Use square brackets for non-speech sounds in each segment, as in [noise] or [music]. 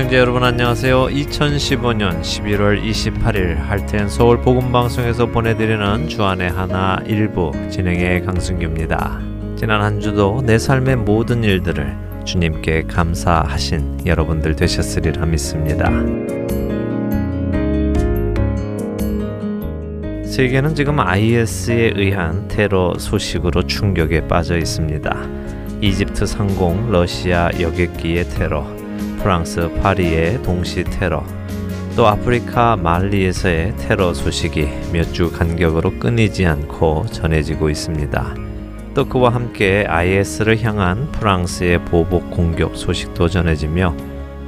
애청자 여러분 안녕하세요. 2015년 11월 28일 할텐 서울 복음 방송에서 보내드리는 주안의 하나 일부 진행의 강승규입니다. 지난 한 주도 내 삶의 모든 일들을 주님께 감사하신 여러분들 되셨으리라 믿습니다. 세계는 지금 IS에 의한 테러 소식으로 충격에 빠져 있습니다. 이집트 상공 러시아 여객기의 테러, 프랑스 파리의 동시 테러, 또 아프리카 말리에서의 테러 소식이 몇 주 간격으로 끊이지 않고 전해지고 있습니다. 또 그와 함께 IS를 향한 프랑스의 보복 공격 소식도 전해지며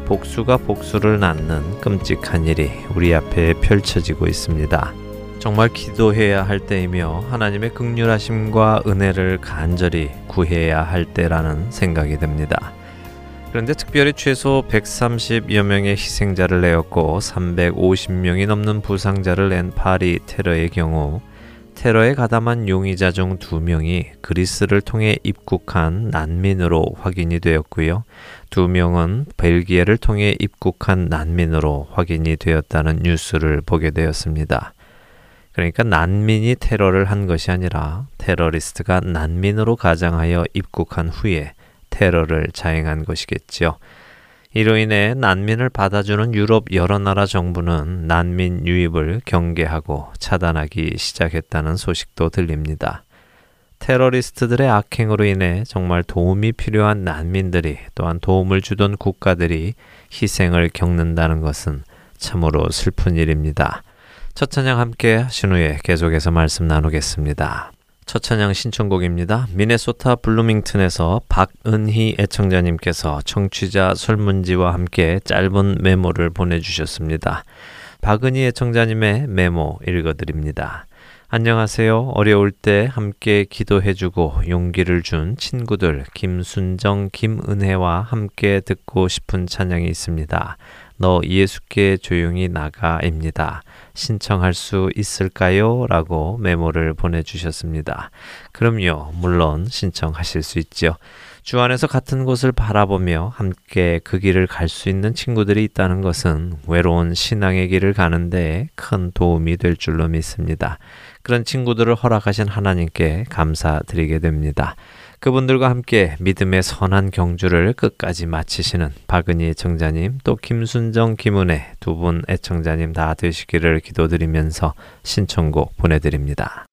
복수가 복수를 낳는 끔찍한 일이 우리 앞에 펼쳐지고 있습니다. 정말 기도해야 할 때이며 하나님의 극률하심과 은혜를 간절히 구해야 할 때라는 생각이 듭니다. 그런데 특별히 최소 130여 명의 희생자를 내었고 350명이 넘는 부상자를 낸 파리 테러의 경우 테러에 가담한 용의자 중 두 명이 그리스를 통해 입국한 난민으로 확인이 되었고요. 두 명은 벨기에를 통해 입국한 난민으로 확인이 되었다는 뉴스를 보게 되었습니다. 그러니까 난민이 테러를 한 것이 아니라 테러리스트가 난민으로 가장하여 입국한 후에 테러를 자행한 것이겠지요. 이로 인해 난민을 받아주는 유럽 여러 나라 정부는 난민 유입을 경계하고 차단하기 시작했다는 소식도 들립니다. 테러리스트들의 악행으로 인해 정말 도움이 필요한 난민들이 또한 도움을 주던 국가들이 희생을 겪는다는 것은 참으로 슬픈 일입니다. 첫 찬양 함께 하신 후에 계속해서 말씀 나누겠습니다. 첫 찬양 신청곡입니다. 미네소타 블루밍튼에서 박은희 애청자님께서 청취자 설문지와 함께 짧은 메모를 보내주셨습니다. 박은희 애청자님의 메모 읽어드립니다. 안녕하세요. 어려울 때 함께 기도해주고 용기를 준 친구들 김순정, 김은혜와 함께 듣고 싶은 찬양이 있습니다. 너 예수께 조용히 나가입니다. 신청할 수 있을까요? 라고 메모를 보내주셨습니다. 그럼요. 물론 신청하실 수 있죠. 주 안에서 같은 곳을 바라보며 함께 그 길을 갈 수 있는 친구들이 있다는 것은 외로운 신앙의 길을 가는데 큰 도움이 될 줄로 믿습니다. 그런 친구들을 허락하신 하나님께 감사드리게 됩니다. 그분들과 함께 믿음의 선한 경주를 끝까지 마치시는 박은희 애청자님 또 김순정 김은혜 두 분 애청자님 다 되시기를 기도드리면서 신청곡 보내드립니다.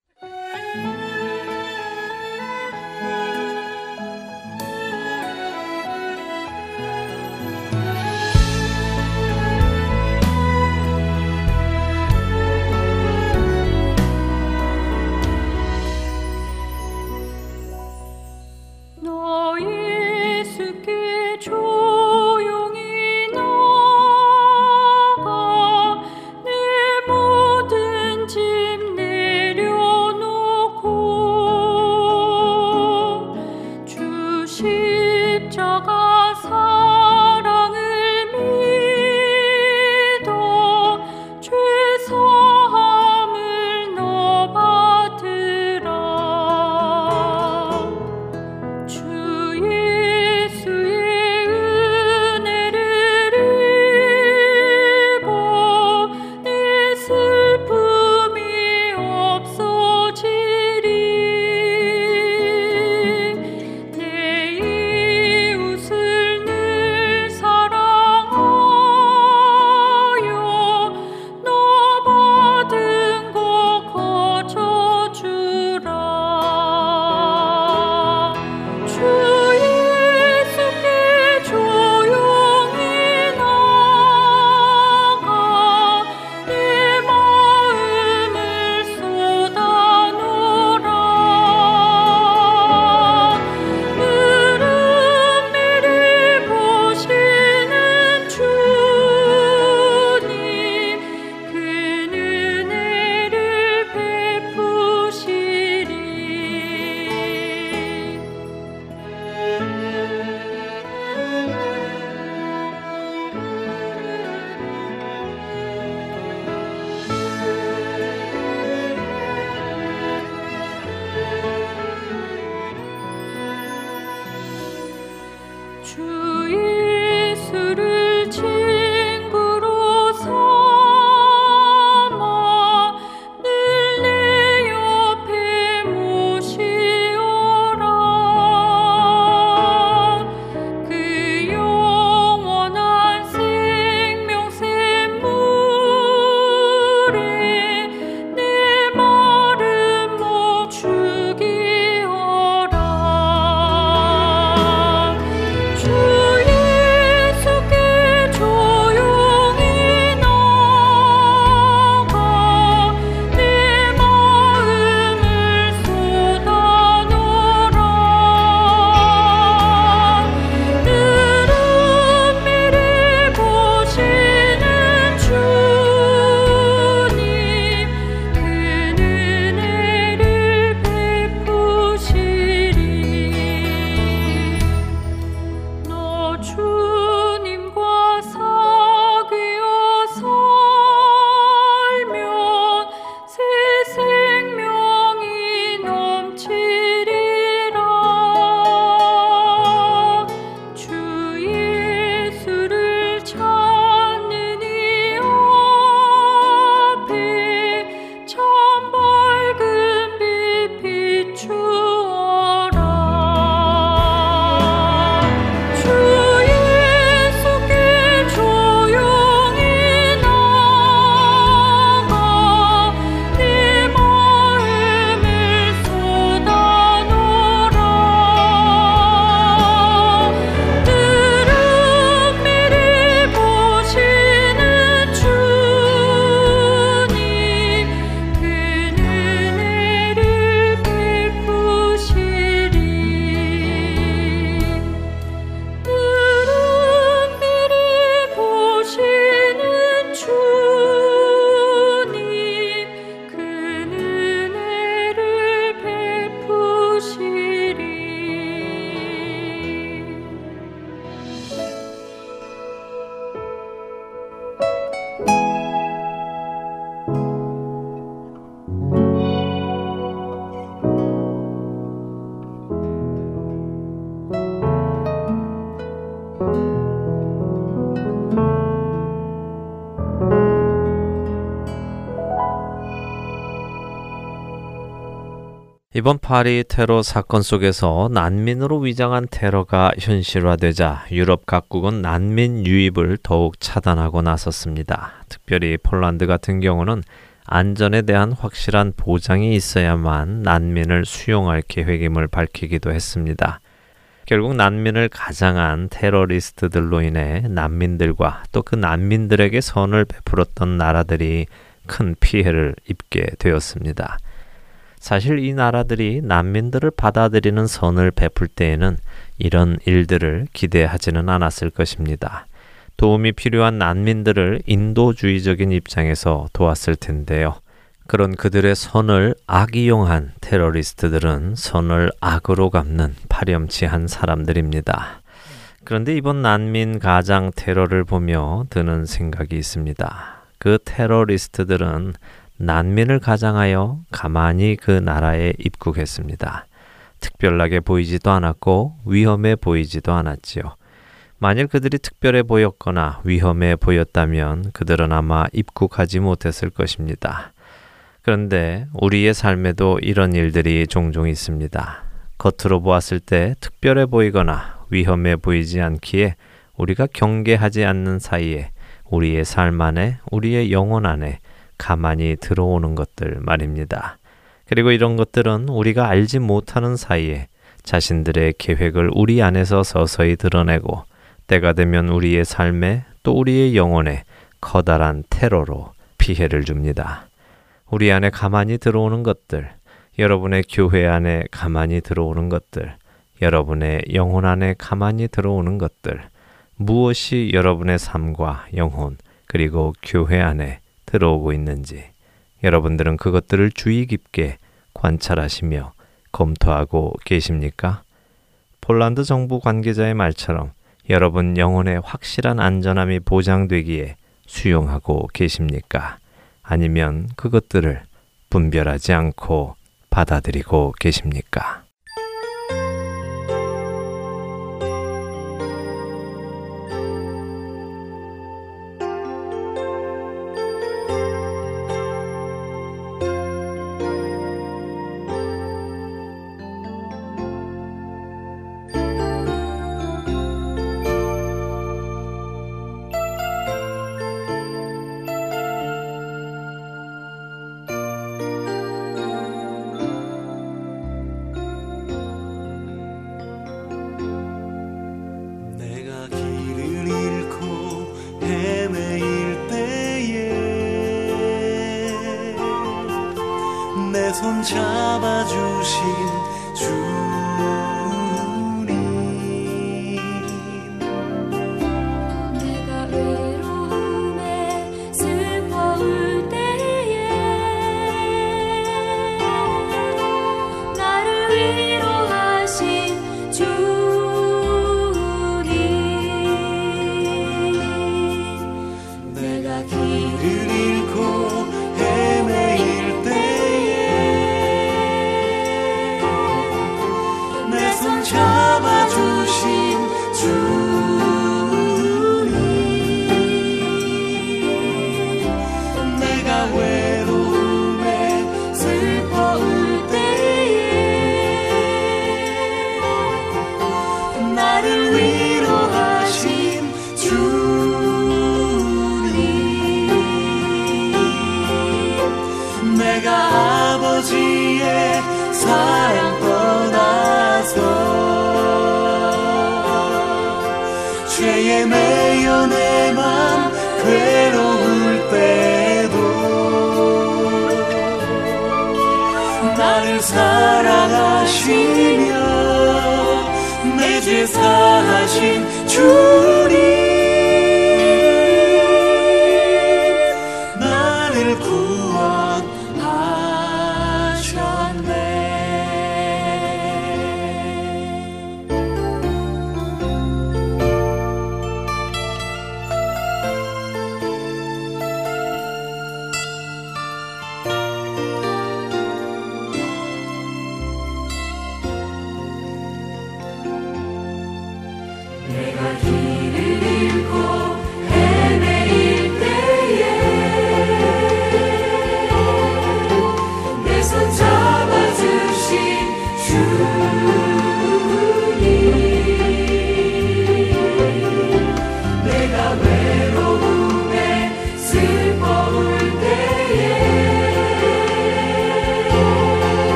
이번 파리 테러 사건 속에서 난민으로 위장한 테러가 현실화되자 유럽 각국은 난민 유입을 더욱 차단하고 나섰습니다. 특별히 폴란드 같은 경우는 안전에 대한 확실한 보장이 있어야만 난민을 수용할 계획임을 밝히기도 했습니다. 결국 난민을 가장한 테러리스트들로 인해 난민들과 또 그 난민들에게 선을 베풀었던 나라들이 큰 피해를 입게 되었습니다. 사실 이 나라들이 난민들을 받아들이는 선을 베풀 때에는 이런 일들을 기대하지는 않았을 것입니다. 도움이 필요한 난민들을 인도주의적인 입장에서 도왔을 텐데요. 그런 그들의 선을 악이용한 테러리스트들은 선을 악으로 갚는 파렴치한 사람들입니다. 그런데 이번 난민 가장 테러를 보며 드는 생각이 있습니다. 그 테러리스트들은 난민을 가장하여 가만히 그 나라에 입국했습니다. 특별하게 보이지도 않았고 위험해 보이지도 않았지요. 만일 그들이 특별해 보였거나 위험해 보였다면 그들은 아마 입국하지 못했을 것입니다. 그런데 우리의 삶에도 이런 일들이 종종 있습니다. 겉으로 보았을 때 특별해 보이거나 위험해 보이지 않기에 우리가 경계하지 않는 사이에 우리의 삶 안에, 우리의 영혼 안에 가만히 들어오는 것들 말입니다. 그리고 이런 것들은 우리가 알지 못하는 사이에 자신들의 계획을 우리 안에서 서서히 드러내고 때가 되면 우리의 삶에 또 우리의 영혼에 커다란 테러로 피해를 줍니다. 우리 안에 가만히 들어오는 것들, 여러분의 교회 안에 가만히 들어오는 것들, 여러분의 영혼 안에 가만히 들어오는 것들, 무엇이 여러분의 삶과 영혼, 그리고 교회 안에 들어오고 있는지 여러분들은 그것들을 주의 깊게 관찰하시며 검토하고 계십니까? 폴란드 정부 관계자의 말처럼 여러분 영혼의 확실한 안전함이 보장되기에 수용하고 계십니까? 아니면 그것들을 분별하지 않고 받아들이고 계십니까?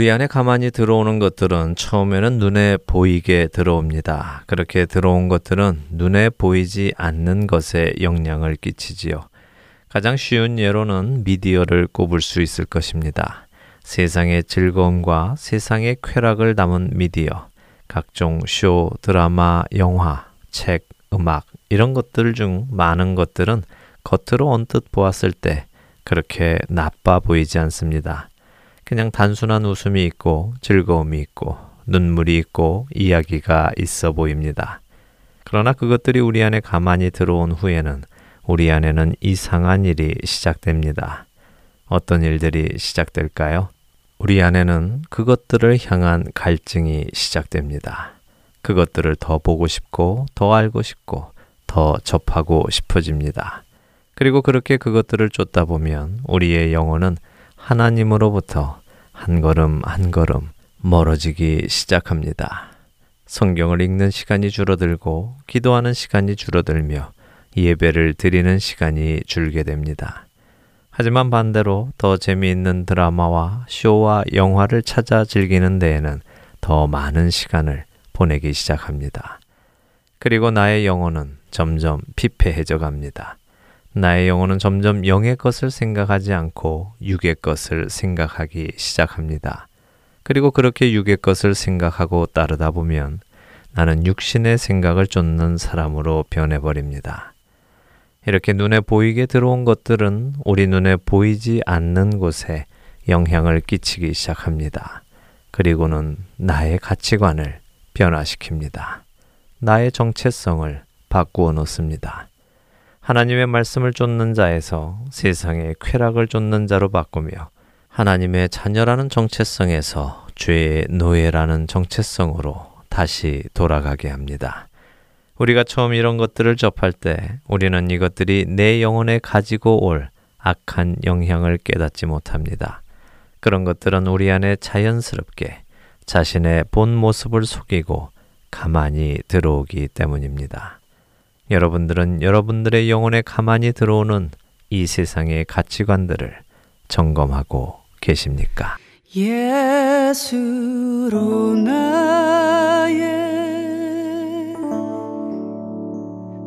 우리 안에 가만히 들어오는 것들은 처음에는 눈에 보이게 들어옵니다. 그렇게 들어온 것들은 눈에 보이지 않는 것에 영향을 끼치지요. 가장 쉬운 예로는 미디어를 꼽을 수 있을 것입니다. 세상의 즐거움과 세상의 쾌락을 담은 미디어, 각종 쇼, 드라마, 영화, 책, 음악, 이런 것들 중 많은 것들은 겉으로 언뜻 보았을 때 그렇게 나빠 보이지 않습니다. 그냥 단순한 웃음이 있고 즐거움이 있고 눈물이 있고 이야기가 있어 보입니다. 그러나 그것들이 우리 안에 가만히 들어온 후에는 우리 안에는 이상한 일이 시작됩니다. 어떤 일들이 시작될까요? 우리 안에는 그것들을 향한 갈증이 시작됩니다. 그것들을 더 보고 싶고, 더 알고 싶고, 더 접하고 싶어집니다. 그리고 그렇게 그것들을 쫓다 보면 우리의 영혼은 하나님으로부터 한 걸음 한 걸음 멀어지기 시작합니다. 성경을 읽는 시간이 줄어들고 기도하는 시간이 줄어들며 예배를 드리는 시간이 줄게 됩니다. 하지만 반대로 더 재미있는 드라마와 쇼와 영화를 찾아 즐기는 데에는 더 많은 시간을 보내기 시작합니다. 그리고 나의 영혼은 점점 피폐해져 갑니다. 나의 영혼은 점점 영의 것을 생각하지 않고 육의 것을 생각하기 시작합니다. 그리고 그렇게 육의 것을 생각하고 따르다 보면 나는 육신의 생각을 쫓는 사람으로 변해버립니다. 이렇게 눈에 보이게 들어온 것들은 우리 눈에 보이지 않는 곳에 영향을 끼치기 시작합니다. 그리고는 나의 가치관을 변화시킵니다. 나의 정체성을 바꾸어 놓습니다. 하나님의 말씀을 쫓는 자에서 세상의 쾌락을 쫓는 자로 바꾸며 하나님의 자녀라는 정체성에서 죄의 노예라는 정체성으로 다시 돌아가게 합니다. 우리가 처음 이런 것들을 접할 때 우리는 이것들이 내 영혼에 가지고 올 악한 영향을 깨닫지 못합니다. 그런 것들은 우리 안에 자연스럽게 자신의 본 모습을 속이고 가만히 들어오기 때문입니다. 여러분들은 여러분들의 영혼에 가만히 들어오는 이 세상의 가치관들을 점검하고 계십니까? 예수로 나의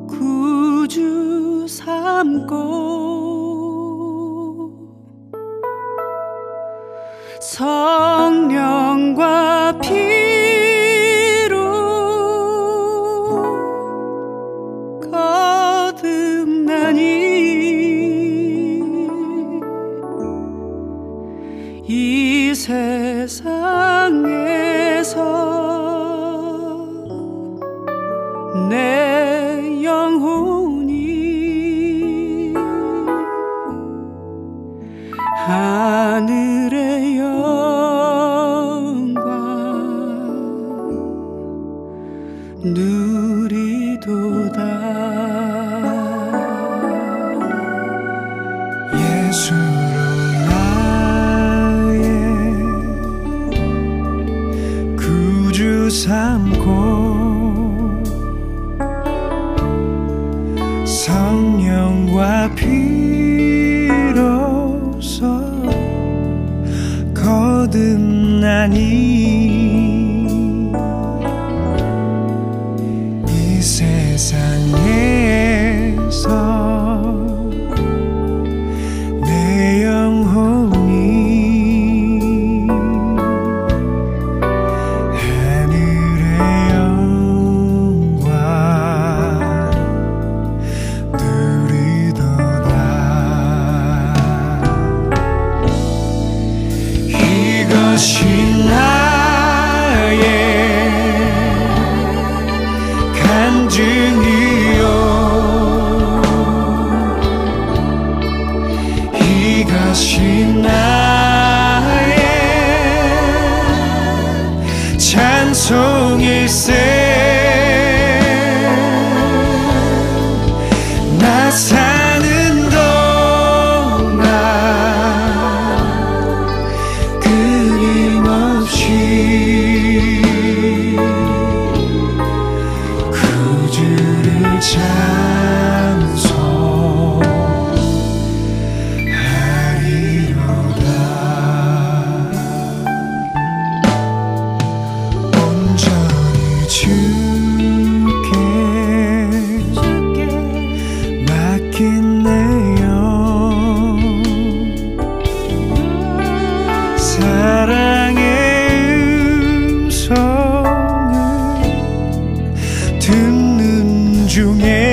구주 삼고 성령과 피 이 세상에서 내 主耶。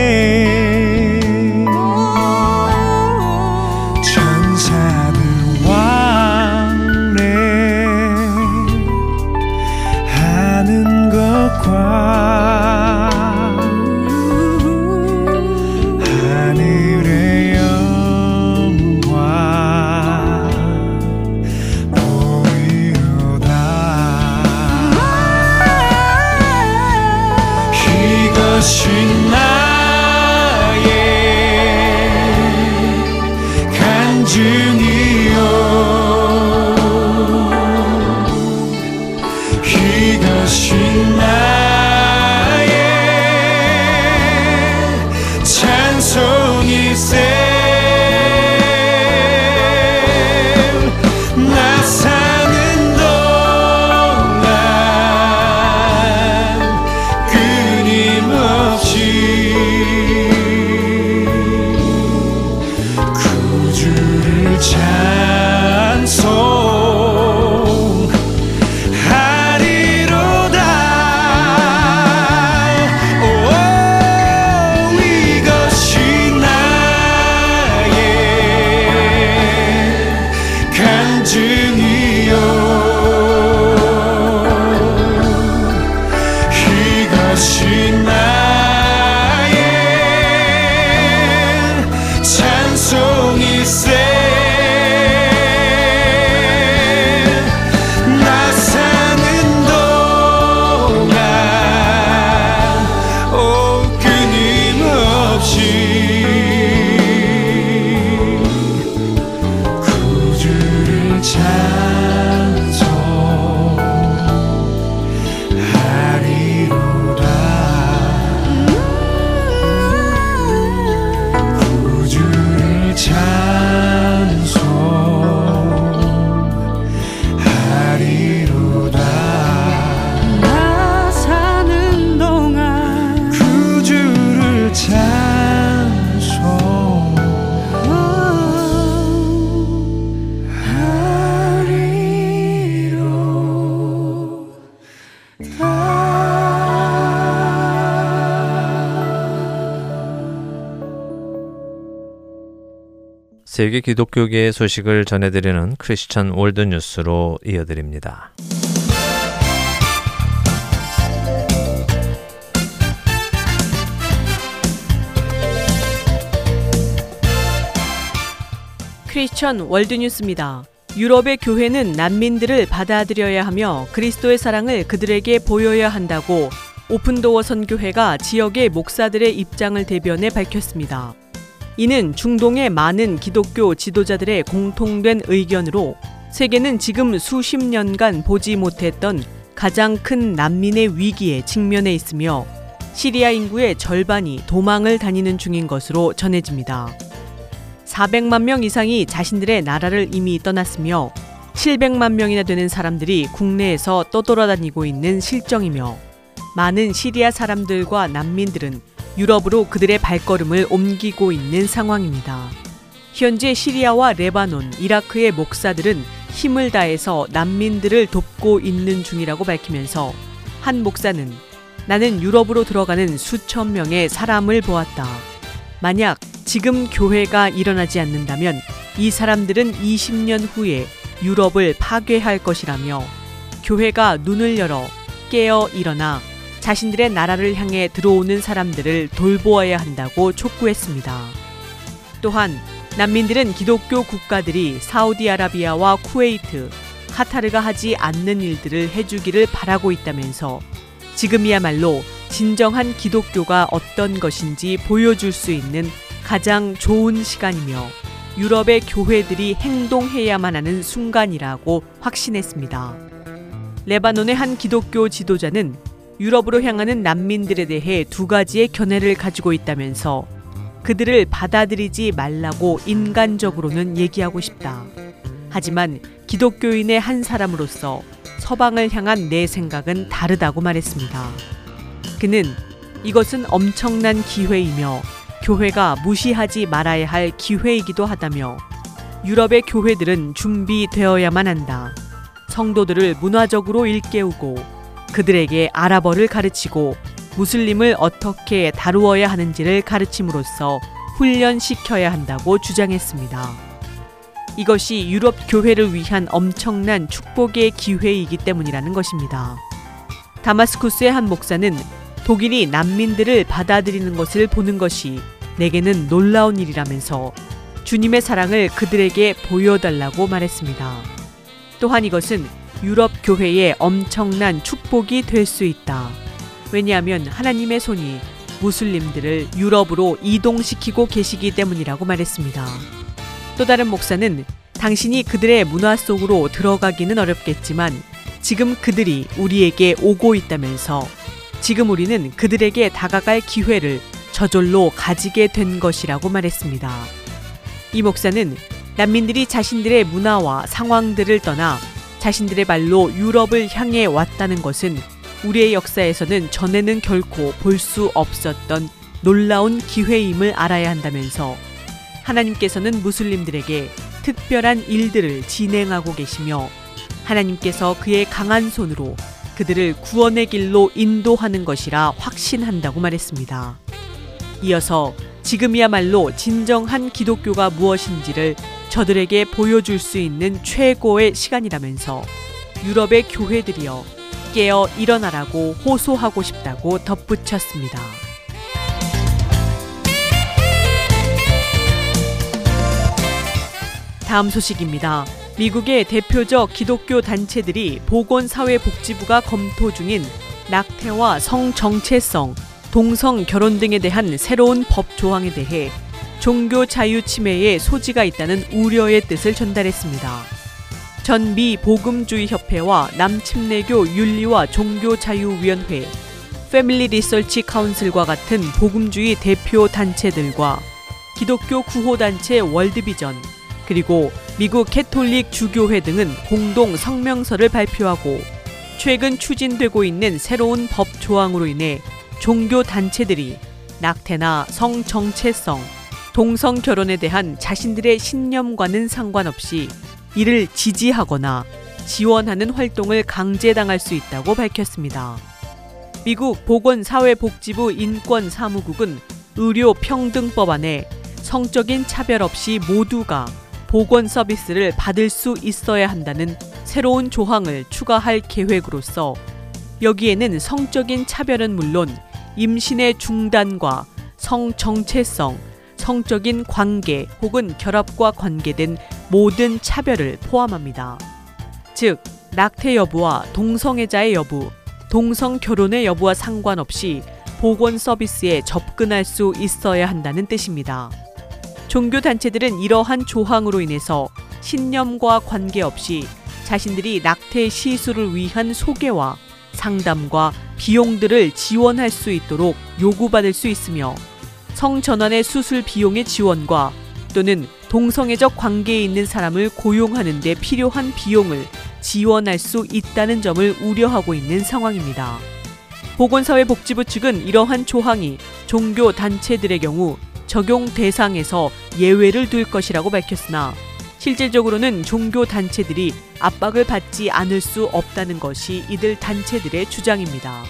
세계 기독교계의 소식을 전해드리는 크리스천 월드 뉴스로 이어드립니다. 크리스천 월드 뉴스입니다. 유럽의 교회는 난민들을 받아들여야 하며 그리스도의 사랑을 그들에게 보여야 한다고 오픈도어 선교회가 지역의 목사들의 입장을 대변해 밝혔습니다. 이는 중동의 많은 기독교 지도자들의 공통된 의견으로 세계는 지금 수십 년간 보지 못했던 가장 큰 난민의 위기에 직면해 있으며 시리아 인구의 절반이 도망을 다니는 중인 것으로 전해집니다. 400만 명 이상이 자신들의 나라를 이미 떠났으며 700만 명이나 되는 사람들이 국내에서 떠돌아다니고 있는 실정이며 많은 시리아 사람들과 난민들은 유럽으로 그들의 발걸음을 옮기고 있는 상황입니다. 현재 시리아와 레바논, 이라크의 목사들은 힘을 다해서 난민들을 돕고 있는 중이라고 밝히면서 한 목사는 나는 유럽으로 들어가는 수천 명의 사람을 보았다. 만약 지금 교회가 일어나지 않는다면 이 사람들은 20년 후에 유럽을 파괴할 것이라며 교회가 눈을 열어 깨어 일어나 자신들의 나라를 향해 들어오는 사람들을 돌보아야 한다고 촉구했습니다. 또한 난민들은 기독교 국가들이 사우디아라비아와 쿠웨이트, 카타르가 하지 않는 일들을 해주기를 바라고 있다면서 지금이야말로 진정한 기독교가 어떤 것인지 보여줄 수 있는 가장 좋은 시간이며 유럽의 교회들이 행동해야만 하는 순간이라고 확신했습니다. 레바논의 한 기독교 지도자는 유럽으로 향하는 난민들에 대해 두 가지의 견해를 가지고 있다면서 그들을 받아들이지 말라고 인간적으로는 얘기하고 싶다. 하지만 기독교인의 한 사람으로서 서방을 향한 내 생각은 다르다고 말했습니다. 그는 이것은 엄청난 기회이며 교회가 무시하지 말아야 할 기회이기도 하다며 유럽의 교회들은 준비되어야만 한다. 성도들을 문화적으로 일깨우고 그들에게 아랍어를 가르치고 무슬림을 어떻게 다루어야 하는지를 가르침으로써 훈련시켜야 한다고 주장했습니다. 이것이 유럽 교회를 위한 엄청난 축복의 기회이기 때문이라는 것입니다. 다마스쿠스의 한 목사는 독일이 난민들을 받아들이는 것을 보는 것이 내게는 놀라운 일이라면서 주님의 사랑을 그들에게 보여달라고 말했습니다. 또한 이것은 유럽 교회의 엄청난 축복이 될 수 있다. 왜냐하면 하나님의 손이 무슬림들을 유럽으로 이동시키고 계시기 때문이라고 말했습니다. 또 다른 목사는 당신이 그들의 문화 속으로 들어가기는 어렵겠지만 지금 그들이 우리에게 오고 있다면서 지금 우리는 그들에게 다가갈 기회를 저절로 가지게 된 것이라고 말했습니다. 이 목사는 난민들이 자신들의 문화와 상황들을 떠나 자신들의 발로 유럽을 향해 왔다는 것은 우리의 역사에서는 전에는 결코 볼 수 없었던 놀라운 기회임을 알아야 한다면서 하나님께서는 무슬림들에게 특별한 일들을 진행하고 계시며 하나님께서 그의 강한 손으로 그들을 구원의 길로 인도하는 것이라 확신한다고 말했습니다. 이어서 지금이야말로 진정한 기독교가 무엇인지를 저들에게 보여줄 수 있는 최고의 시간이라면서 유럽의 교회들이여 깨어 일어나라고 호소하고 싶다고 덧붙였습니다. 다음 소식입니다. 미국의 대표적 기독교 단체들이 보건사회복지부가 검토 중인 낙태와 성정체성, 동성 결혼 등에 대한 새로운 법 조항에 대해 종교 자유 침해의 소지가 있다는 우려의 뜻을 전달했습니다. 전미 복음주의 협회와 남침례교 윤리와 종교 자유 위원회, 패밀리 리서치 카운슬과 같은 복음주의 대표 단체들과 기독교 구호 단체 월드비전 그리고 미국 캐톨릭 주교회 등은 공동 성명서를 발표하고 최근 추진되고 있는 새로운 법 조항으로 인해 종교 단체들이 낙태나 성 정체성, 동성 결혼에 대한 자신들의 신념과는 상관없이 이를 지지하거나 지원하는 활동을 강제당할 수 있다고 밝혔습니다. 미국 보건사회복지부 인권사무국은 의료평등법 안에 성적인 차별 없이 모두가 보건 서비스를 받을 수 있어야 한다는 새로운 조항을 추가할 계획으로서 여기에는 성적인 차별은 물론 임신의 중단과 성 정체성, 성적인 관계 혹은 결합과 관계된 모든 차별을 포함합니다. 즉, 낙태 여부와 동성애자의 여부, 동성 결혼의 여부와 상관없이 보건 서비스에 접근할 수 있어야 한다는 뜻입니다. 종교 단체들은 이러한 조항으로 인해서 신념과 관계없이 자신들이 낙태 시술을 위한 소개와 상담과 비용들을 지원할 수 있도록 요구받을 수 있으며 성전환의 수술 비용의 지원과 또는 동성애적 관계에 있는 사람을 고용하는 데 필요한 비용을 지원할 수 있다는 점을 우려하고 있는 상황입니다. 보건사회복지부 측은 이러한 조항이 종교 단체들의 경우 적용 대상에서 예외를 둘 것이라고 밝혔으나 실질적으로는 종교 단체들이 압박을 받지 않을 수 없다는 것이 이들 단체들의 주장입니다.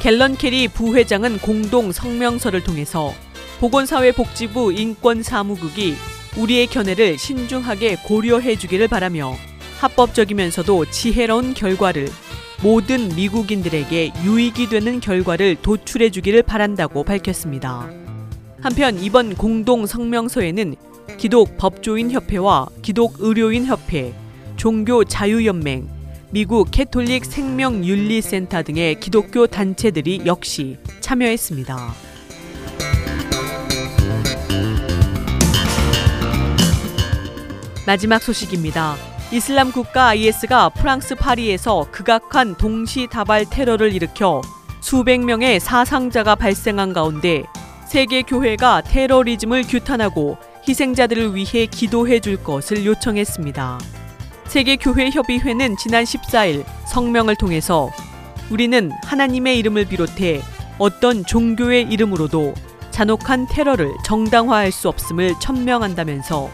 갤런 캐리 부회장은 공동 성명서를 통해서 보건사회복지부 인권사무국이 우리의 견해를 신중하게 고려해 주기를 바라며 합법적이면서도 지혜로운 결과를 모든 미국인들에게 유익이 되는 결과를 도출해 주기를 바란다고 밝혔습니다. 한편 이번 공동 성명서에는 기독 법조인 협회와 기독 의료인 협회, 종교 자유연맹, 미국 캐톨릭 생명윤리센터 등의 기독교 단체들이 역시 참여했습니다. 마지막 소식입니다. 이슬람 국가 IS가 프랑스 파리에서 극악한 동시 다발 테러를 일으켜 수백 명의 사상자가 발생한 가운데 세계 교회가 테러리즘을 규탄하고 희생자들을 위해 기도해 줄 것을 요청했습니다. 세계교회협의회는 지난 14일 성명을 통해서 우리는 하나님의 이름을 비롯해 어떤 종교의 이름으로도 잔혹한 테러를 정당화할 수 없음을 천명한다면서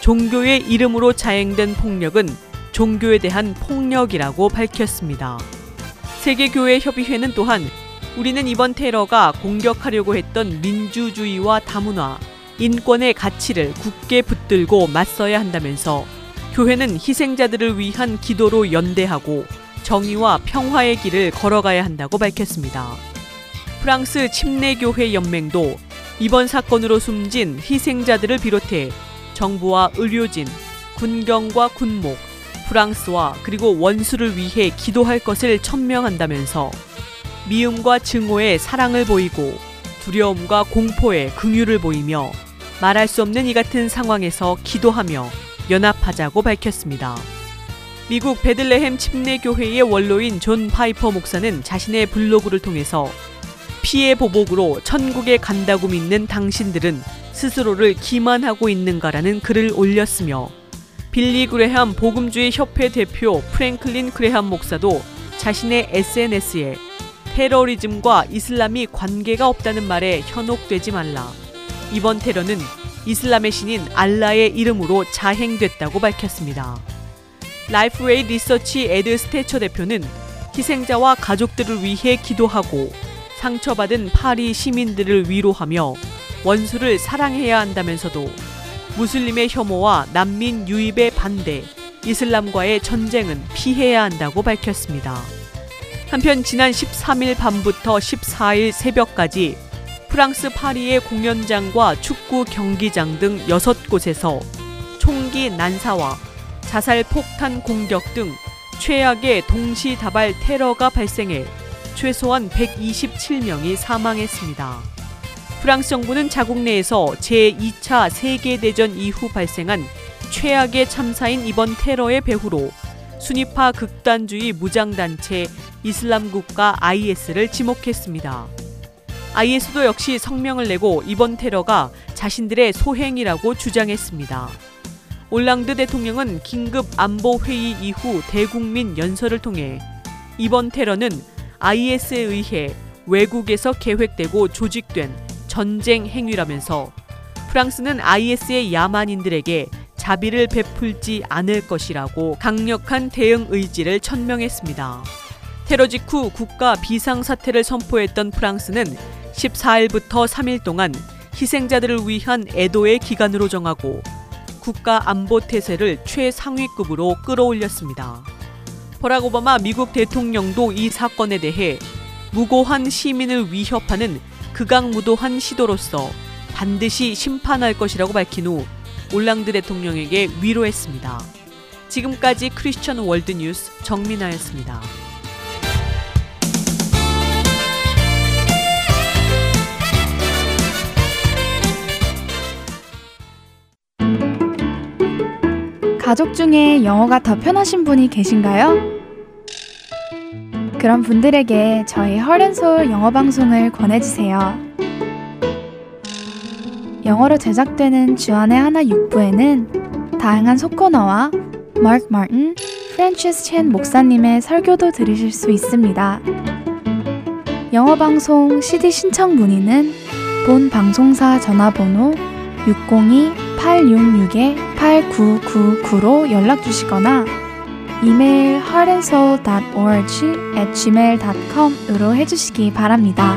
종교의 이름으로 자행된 폭력은 종교에 대한 폭력이라고 밝혔습니다. 세계교회협의회는 또한 우리는 이번 테러가 공격하려고 했던 민주주의와 다문화, 인권의 가치를 굳게 붙들고 맞서야 한다면서 교회는 희생자들을 위한 기도로 연대하고 정의와 평화의 길을 걸어가야 한다고 밝혔습니다. 프랑스 침례교회 연맹도 이번 사건으로 숨진 희생자들을 비롯해 정부와 의료진, 군경과 군목, 프랑스와 그리고 원수를 위해 기도할 것을 천명한다면서 미움과 증오에 사랑을 보이고 두려움과 공포에 긍휼을 보이며 말할 수 없는 이 같은 상황에서 기도하며 연합하자고 밝혔습니다. 미국 베들레헴 침례교회의 원로인 존 파이퍼 목사는 자신의 블로그를 통해서 피해 보복으로 천국에 간다고 믿는 당신들은 스스로를 기만하고 있는가라는 글을 올렸으며 빌리 그레함 복음주의 협회 대표 프랭클린 그레함 목사도 자신의 SNS에 테러리즘과 이슬람이 관계가 없다는 말에 현혹되지 말라. 이번 테러는 이슬람의 신인 알라의 이름으로 자행됐다고 밝혔습니다. 라이프웨이 리서치 에드 스테처 대표는 희생자와 가족들을 위해 기도하고 상처받은 파리 시민들을 위로하며 원수를 사랑해야 한다면서도 무슬림의 혐오와 난민 유입의 반대, 이슬람과의 전쟁은 피해야 한다고 밝혔습니다. 한편 지난 13일 밤부터 14일 새벽까지 프랑스 파리의 공연장과 축구 경기장 등 6곳에서 총기 난사와 자살 폭탄 공격 등 최악의 동시다발 테러가 발생해 최소한 127명이 사망했습니다. 프랑스 정부는 자국 내에서 제2차 세계대전 이후 발생한 최악의 참사인 이번 테러의 배후로 순위파 극단주의 무장단체 이슬람 국가 IS를 지목했습니다. IS도 역시 성명을 내고 이번 테러가 자신들의 소행이라고 주장했습니다. 올랑드 대통령은 긴급 안보 회의 이후 대국민 연설을 통해 이번 테러는 IS에 의해 외국에서 계획되고 조직된 전쟁 행위라면서 프랑스는 IS의 야만인들에게 자비를 베풀지 않을 것이라고 강력한 대응 의지를 천명했습니다. 테러 직후 국가 비상사태를 선포했던 프랑스는 14일부터 3일 동안 희생자들을 위한 애도의 기간으로 정하고 국가 안보 태세를 최상위급으로 끌어올렸습니다. 버락 오바마 미국 대통령도 이 사건에 대해 무고한 시민을 위협하는 극악무도한 시도로서 반드시 심판할 것이라고 밝힌 후 올랑드 대통령에게 위로했습니다. 지금까지 크리스천 월드뉴스 정민아였습니다. 가족 중에 영어가 더 편하신 분이 계신가요? 그런 분들에게 저희 Heart and Soul 영어 방송을 권해주세요. 영어로 제작되는 주 안의 하나 6부에는 다양한 속코너와 마크 마틴, 프랜치스 첸 목사님의 설교도 들으실 수 있습니다. 영어 방송 CD 신청 문의는 본 방송사 전화번호 602-866-8999로 연락 주시거나 이메일 heartandsoul.org at gmail.com으로 해주시기 바랍니다.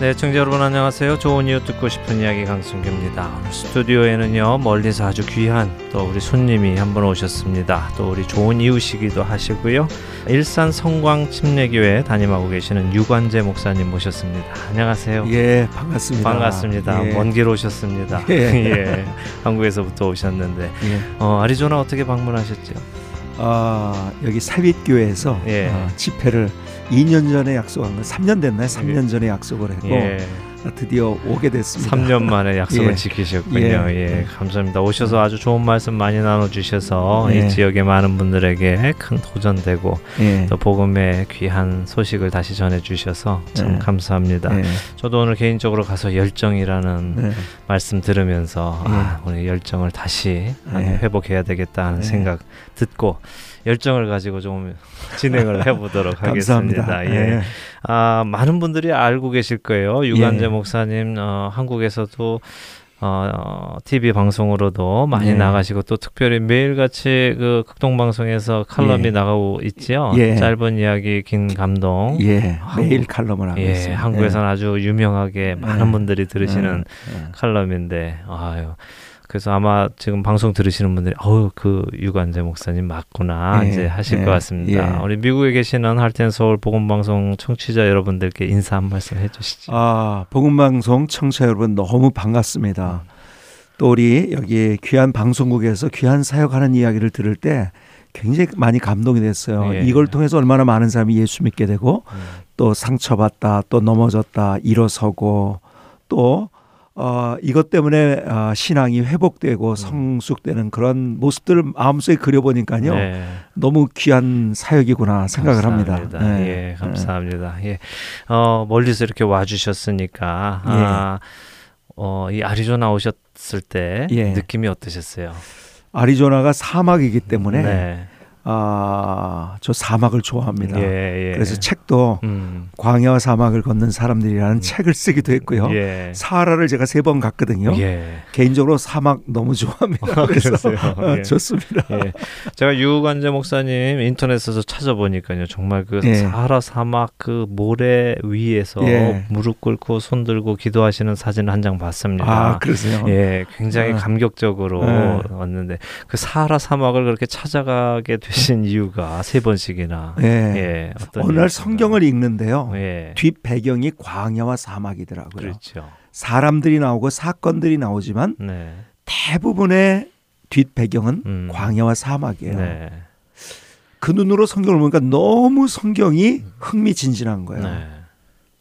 네, 청자 여러분 안녕하세요. 좋은 이웃 듣고 싶은 이야기 강승규입니다. 오늘 스튜디오에는요 멀리서 아주 귀한 또 우리 손님이 한 분 오셨습니다. 또 우리 좋은 이웃이기도 하시고요. 일산 성광 침례교회 담임하고 계시는 유관재 목사님 모셨습니다. 안녕하세요. 예, 반갑습니다. 반갑습니다. 예. 먼길 오셨습니다. 예. [laughs] 예, 한국에서부터 오셨는데 예. 어, 아리조나 어떻게 방문하셨죠? 아, 여기 사윗교회에서 예. 아, 집회를 2년 전에 약속한 거 3년 됐나요? 3년 전에 약속을 했고 예, 아, 드디어 오게 됐습니다. 3년 만에 약속을 [laughs] 예. 지키셨군요. 예. 예, 감사합니다. 오셔서 아주 좋은 말씀 많이 나눠주셔서 예. 이 지역의 많은 분들에게 큰 도전되고 예. 또 복음의 귀한 소식을 다시 전해주셔서 참 예. 감사합니다. 예. 저도 오늘 개인적으로 가서 열정이라는 네. 말씀 들으면서 예. 아, 우리 열정을 다시 아, 예. 회복해야 되겠다 하는 예. 생각 듣고 열정을 가지고 좀 진행을 해보도록 [laughs] 하겠습니다. 감사합니다. 예. 예. 아, 많은 분들이 알고 계실 거예요. 유관재 예. 목사님 어, 한국에서도 어, 어, TV 방송으로도 많이 예. 나가시고 또 특별히 매일같이 그 극동 방송에서 칼럼이 예. 나가고 있지요. 예. 짧은 이야기 긴 감동. 예, 한국- 매일 칼럼을 하고 예, 있어요. 한국에서는 아주 유명하게 많은 분들이 들으시는 예, 예. 칼럼인데 아유. 그래서 아마 지금 방송 들으시는 분들이 어우 그 유관재 목사님 맞구나 예, 이제 하실 예, 것 같습니다. 예. 우리 미국에 계시는 할텐 서울 복음 방송 청취자 여러분들께 인사 한 말씀 해주시죠. 아, 복음방송 청취자 여러분 너무 반갑습니다. 또 우리 여기 귀한 방송국에서 귀한 사역하는 이야기를 들을 때 굉장히 많이 감동이 됐어요. 예. 이걸 통해서 얼마나 많은 사람이 예수 믿게 되고 음. 또 상처받다 또 넘어졌다 일어서고 또 어, 이것 때문에 어, 신앙이 회복되고 성숙되는 그런 모습들을 마음속에 그려보니까요 네. 너무 귀한 사역이구나 생각을 감사합니다. 합니다. 예, 감사합니다. 예. 어, 멀리서 이렇게 와주셨으니까, 아, 어, 이 아리조나 오셨을 때 예. 느낌이 어떠셨어요? 아리조나가 사막이기 때문에 네. 아, 저 사막을 좋아합니다. 예, 예. 그래서 책도 음. 광야와 사막을 걷는 사람들이라는 책을 쓰기도 했고요. 예. 사하라를 제가 세 번 갔거든요. 예. 개인적으로 사막 너무 좋아합니다. 아, 그래서 [laughs] 예. 좋습니다. 예. 제가 유관재 목사님 인터넷에서 찾아보니까요. 정말 그 예. 사하라 사막 그 모래 위에서 예. 무릎 꿇고 손 들고 기도하시는 사진 한장 봤습니다. 아, 그러세요? 예, 굉장히 어. 감격적으로 예. 왔는데 그 사하라 사막을 그렇게 찾아가게 되신 이유가 세 번씩이나 예. 예, 어떤 어느 날? 성경을 읽는데요. 예, 뒷 배경이 광야와 사막이더라고요. 그렇죠. 사람들이 나오고 사건들이 나오지만 네, 대부분의 뒷 배경은 음. 광야와 사막이에요. 네, 그 눈으로 성경을 보니까 너무 성경이 흥미진진한 거예요. 네.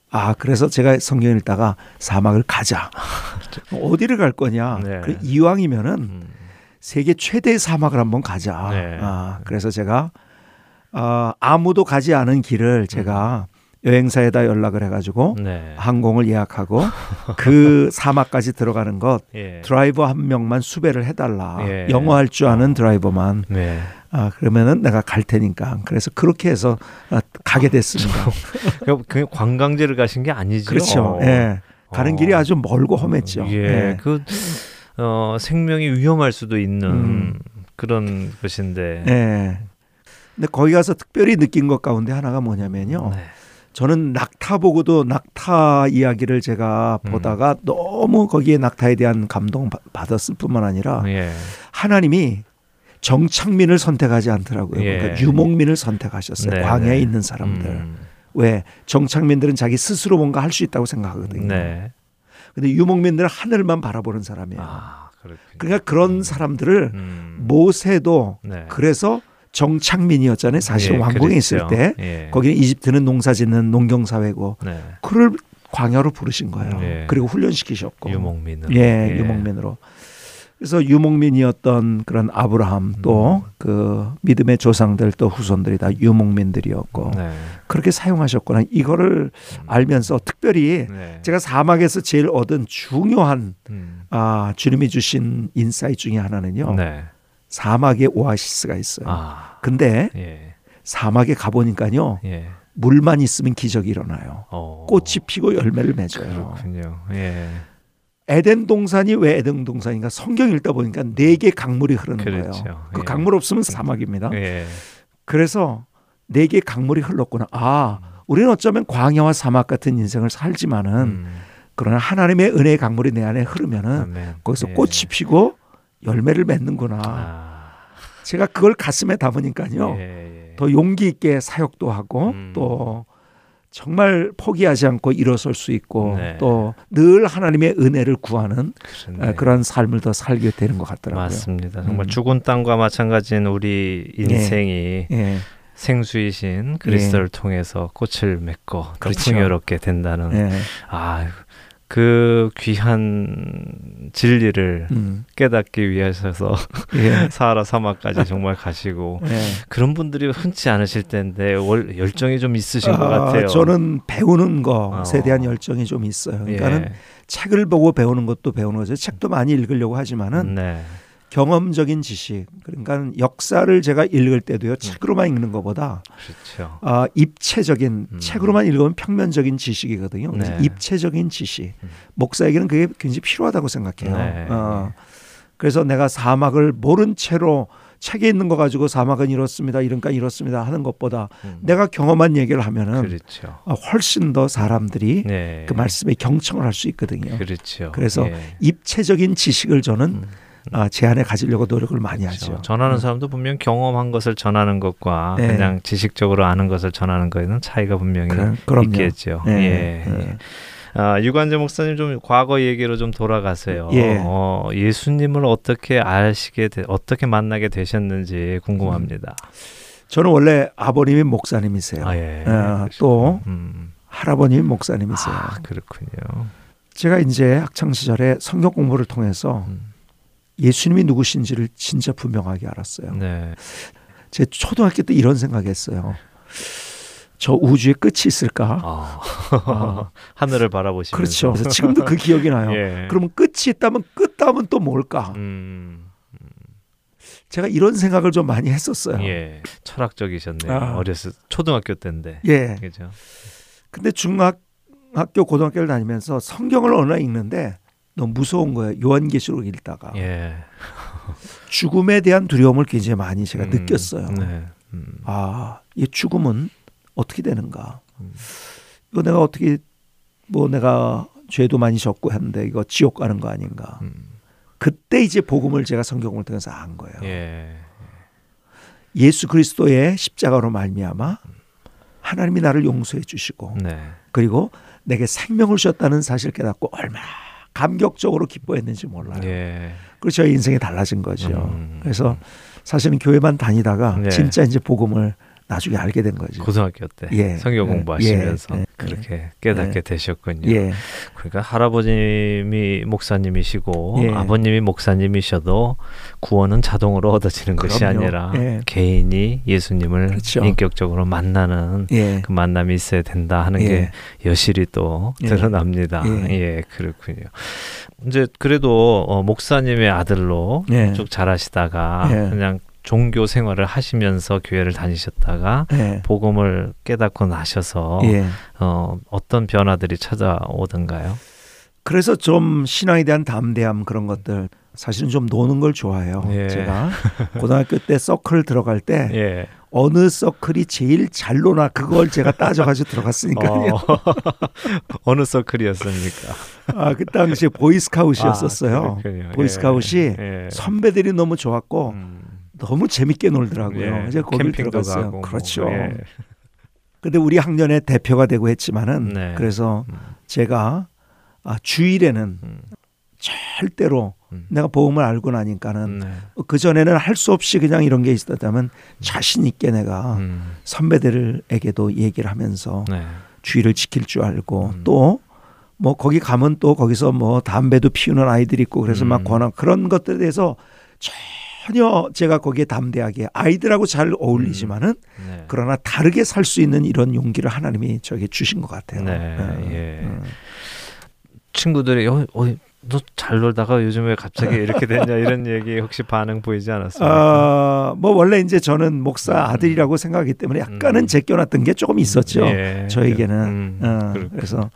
아, 그래서 제가 성경 읽다가 사막을 가자. [laughs] 어디를 갈 거냐? 네. 그 이왕이면은 음, 세계 최대의 사막을 한번 가자. 네. 아, 그래서 제가 아, 아무도 가지 않은 길을 제가 여행사에다 연락을 해가지고 네. 항공을 예약하고 [laughs] 그 사막까지 들어가는 것 예. 드라이버 한 명만 수배를 해달라. 예. 영어 할 줄 아는 드라이버만. 네. 아, 그러면은 내가 갈 테니까. 그래서 그렇게 해서 아, 가게 됐습니다. 그- 그 관광지를 가신 게 아니죠. 그렇죠. 예. 가는 어. 길이 아주 멀고 험했죠. 예, 예. 그 어, 생명이 위험할 수도 있는 음. 그런 것인데. 예. 근데 거기 가서 특별히 느낀 것 가운데 하나가 뭐냐면요. 네. 저는 낙타 보고도 낙타 이야기를 제가 음. 보다가 너무 거기에 낙타에 대한 감동 바- 받았을 뿐만 아니라 예. 하나님이 정착민을 선택하지 않더라고요. 예. 그러니까 유목민을 선택하셨어요. 네, 광야에 네. 있는 사람들. 음, 왜 정착민들은 자기 스스로 뭔가 할 수 있다고 생각하거든요. 네. 근데 유목민들은 하늘만 바라보는 사람이에요. 아. 그러니까 그런 사람들을 음, 모세도 네. 그래서 정착민이었잖아요. 사실 예, 왕궁에 그랬죠. 있을 때 예. 거기는 이집트는 농사짓는 농경 사회고 네. 그를 광야로 부르신 거예요. 예. 그리고 훈련시키셨고. 유목민으로. 예, 유목민으로. 그래서 유목민이었던 그런 아브라함 또 음. 그 믿음의 조상들 또 후손들이 다 유목민들이었고 네. 그렇게 사용하셨구나. 이거를 알면서 특별히 네. 제가 사막에서 제일 얻은 중요한 음. 아, 주님이 주신 insight 중에 하나는요. 네. 사막에 오아시스가 있어요. 아. 근데 예. 사막에 가보니까요. 예. 물만 있으면 기적이 일어나요. 어. 꽃이 피고 열매를 맺어요. 그렇군요. 예. 에덴 동산이 왜 에덴 동산인가? 성경 읽다 보니까 네 개 강물이 흐르는 그렇죠. 거예요. 그 예. 강물 없으면 사막입니다. 예. 그래서 네 개 강물이 흘렀구나. 아, 우리는 어쩌면 광야와 사막 같은 인생을 살지만은 음. 그러나 하나님의 은혜의 강물이 내 안에 흐르면은 아멘. 거기서 예. 꽃이 피고 열매를 맺는구나. 아. 제가 그걸 가슴에 담으니까요. 예, 예. 더 용기 있게 사역도 하고 음. 또 정말 포기하지 않고 일어설 수 있고 네. 또늘 하나님의 은혜를 구하는 그렇네. 아, 그런 삶을 더 살게 되는 것 같더라고요. 맞습니다. 정말 음. 죽은 땅과 마찬가지인 우리 인생이 예, 생수이신 그리스도를 통해서 꽃을 맺고 더 그렇죠. 풍요롭게 된다는 예, 아, 그 귀한 진리를 음, 깨닫기 위해서 예, [laughs] 사하라 사막까지 정말 가시고 예. 그런 분들이 흔치 않으실 텐데 월, 열정이 좀 있으신 것 아, 같아요. 저는 배우는 것에 어. 대한 열정이 좀 있어요. 예. 그러니까는 책을 보고 배우는 것도 배우는 거죠. 책도 많이 읽으려고 하지만은 네. 경험적인 지식 그러니까 역사를 제가 읽을 때도요 음. 책으로만 읽는 것보다 그렇죠. 아, 입체적인 음. 책으로만 읽으면 평면적인 지식이거든요. 네. 입체적인 지식 음. 목사에게는 그게 굉장히 필요하다고 생각해요. 네. 어, 그래서 내가 사막을 모른 채로 책에 있는 거 가지고 사막은 이렇습니다, 이런가 이렇습니다 하는 것보다 음. 내가 경험한 얘기를 하면은 그렇죠. 아, 훨씬 더 사람들이 네. 그 말씀에 경청을 할 수 있거든요. 그렇죠. 그래서 예. 입체적인 지식을 저는 음. 아, 제 안에 가지려고 노력을 많이 그렇죠. 하죠. 전하는 음. 사람도 분명 경험한 것을 전하는 것과 네. 그냥 지식적으로 아는 것을 전하는 것에는 차이가 분명히 그. 있겠죠. 예, 예. 예. 아, 유관재 목사님 좀 과거 얘기로 좀 돌아가세요. 예. 어, 예수님을 어떻게 아시게 되, 어떻게 만나게 되셨는지 궁금합니다. 저는 원래 아버님이 목사님이세요. 아 예. 어, 또 음. 할아버님이 목사님이세요. 아, 그렇군요. 제가 이제 학창 시절에 성경 공부를 통해서 음. 예수님이 누구신지를 진짜 분명하게 알았어요. 네. 제 초등학교 때 이런 생각했어요. 저 우주에 끝이 있을까? 아. 아, [laughs] 하늘을 바라보시면서 그렇죠. 그래서 지금도 그 기억이 나요. [laughs] 예. 그러면 끝이 있다면 끝 다음은 또 뭘까? 음. 제가 이런 생각을 좀 많이 했었어요. 예. 철학적이셨네요. 아. 어렸을 초등학교 때인데. 예. 그죠? 근데 중학교 고등학교를 다니면서 성경을 어느 날 읽는데 너무 무서운 거예요. 요한계시록 읽다가 예. [laughs] 죽음에 대한 두려움을 굉장히 많이 제가 음, 느꼈어요. 네. 음. 아, 이 죽음은 어떻게 되는가? 음. 이거 내가 어떻게 뭐 내가 죄도 많이 졌고 했는데 이거 지옥 가는 거 아닌가? 음. 그때 이제 복음을 제가 성경을 통해서 안 거예요. 예. 예수 그리스도의 십자가로 말미암아 하나님이 나를 용서해 주시고 네. 그리고 내게 생명을 주셨다는 사실 깨닫고 얼마나 감격적으로 기뻐했는지 몰라요. 예. 그래서 저의 인생이 달라진 거죠. 음. 그래서 사실은 교회만 다니다가 네. 진짜 이제 복음을 나중에 알게 된 거죠. 고등학교 때 예. 성경 예. 공부하시면서 예. 예. 그렇게 깨닫게 예. 되셨군요. 예, 그러니까 할아버님이 목사님이시고 예. 아버님이 목사님이셔도 구원은 자동으로 얻어지는 것이 그럼요. 아니라 예. 개인이 예수님을 그렇죠. 인격적으로 만나는 예, 그 만남이 있어야 된다 하는 예. 게 여실히 또 예. 드러납니다. 예. 예, 그렇군요. 이제 그래도 어, 목사님의 아들로 예. 쭉 자라시다가 예. 그냥 종교 생활을 하시면서 교회를 다니셨다가 예, 복음을 깨닫고 나셔서 예. 어, 어떤 변화들이 찾아오던가요? 그래서 좀 신앙에 대한 담대함 그런 것들 사실은 좀 노는 걸 좋아해요. 예. 제가 [laughs] 고등학교 때 서클 들어갈 때 예. 어느 서클이 제일 잘 노나 그걸 제가 따져가지고 들어갔으니까요. 어, [laughs] 어느 서클이었습니까? 아, 그 당시에 보이스카웃이었었어요. 아. 보이스카웃이 예. 예. 선배들이 너무 좋았고 음. 너무 재밌게 놀더라고요. 예. 이제 거기 캠핑도 들어갔어요. 가고 뭐, 그렇죠. 예. 근데 우리 학년의 대표가 되고 했지만은 네. 그래서 음. 제가 아, 주일에는 음. 절대로 음. 내가 복음을 알고 나니까는 네. 그 전에는 할 수 없이 그냥 이런 게 있었다면 자신 있게 내가 음. 선배들에게도 얘기를 하면서 네. 주의를 지킬 줄 알고 음. 또뭐 거기 가면 또 거기서 뭐 담배도 피우는 아이들이 있고 그래서 음. 막 권한 그런 것들에 대해서 전혀 제가 거기에 담대하게 아이들하고 잘 어울리지만은 네. 그러나 다르게 살 수 있는 이런 용기를 하나님이 저에게 주신 것 같아요. 네, 어, 예. 어. 친구들이 어, 어, 너잘 놀다가 요즘 왜 갑자기 이렇게 됐냐 이런 [laughs] 얘기 혹시 반응 보이지 않았습니까? 아, 뭐 원래 이제 저는 목사 아들이라고 생각하기 때문에 약간은 음. 제껴놨던 게 조금 있었죠. 예. 저에게는 음, 어, 그렇군요. 그래서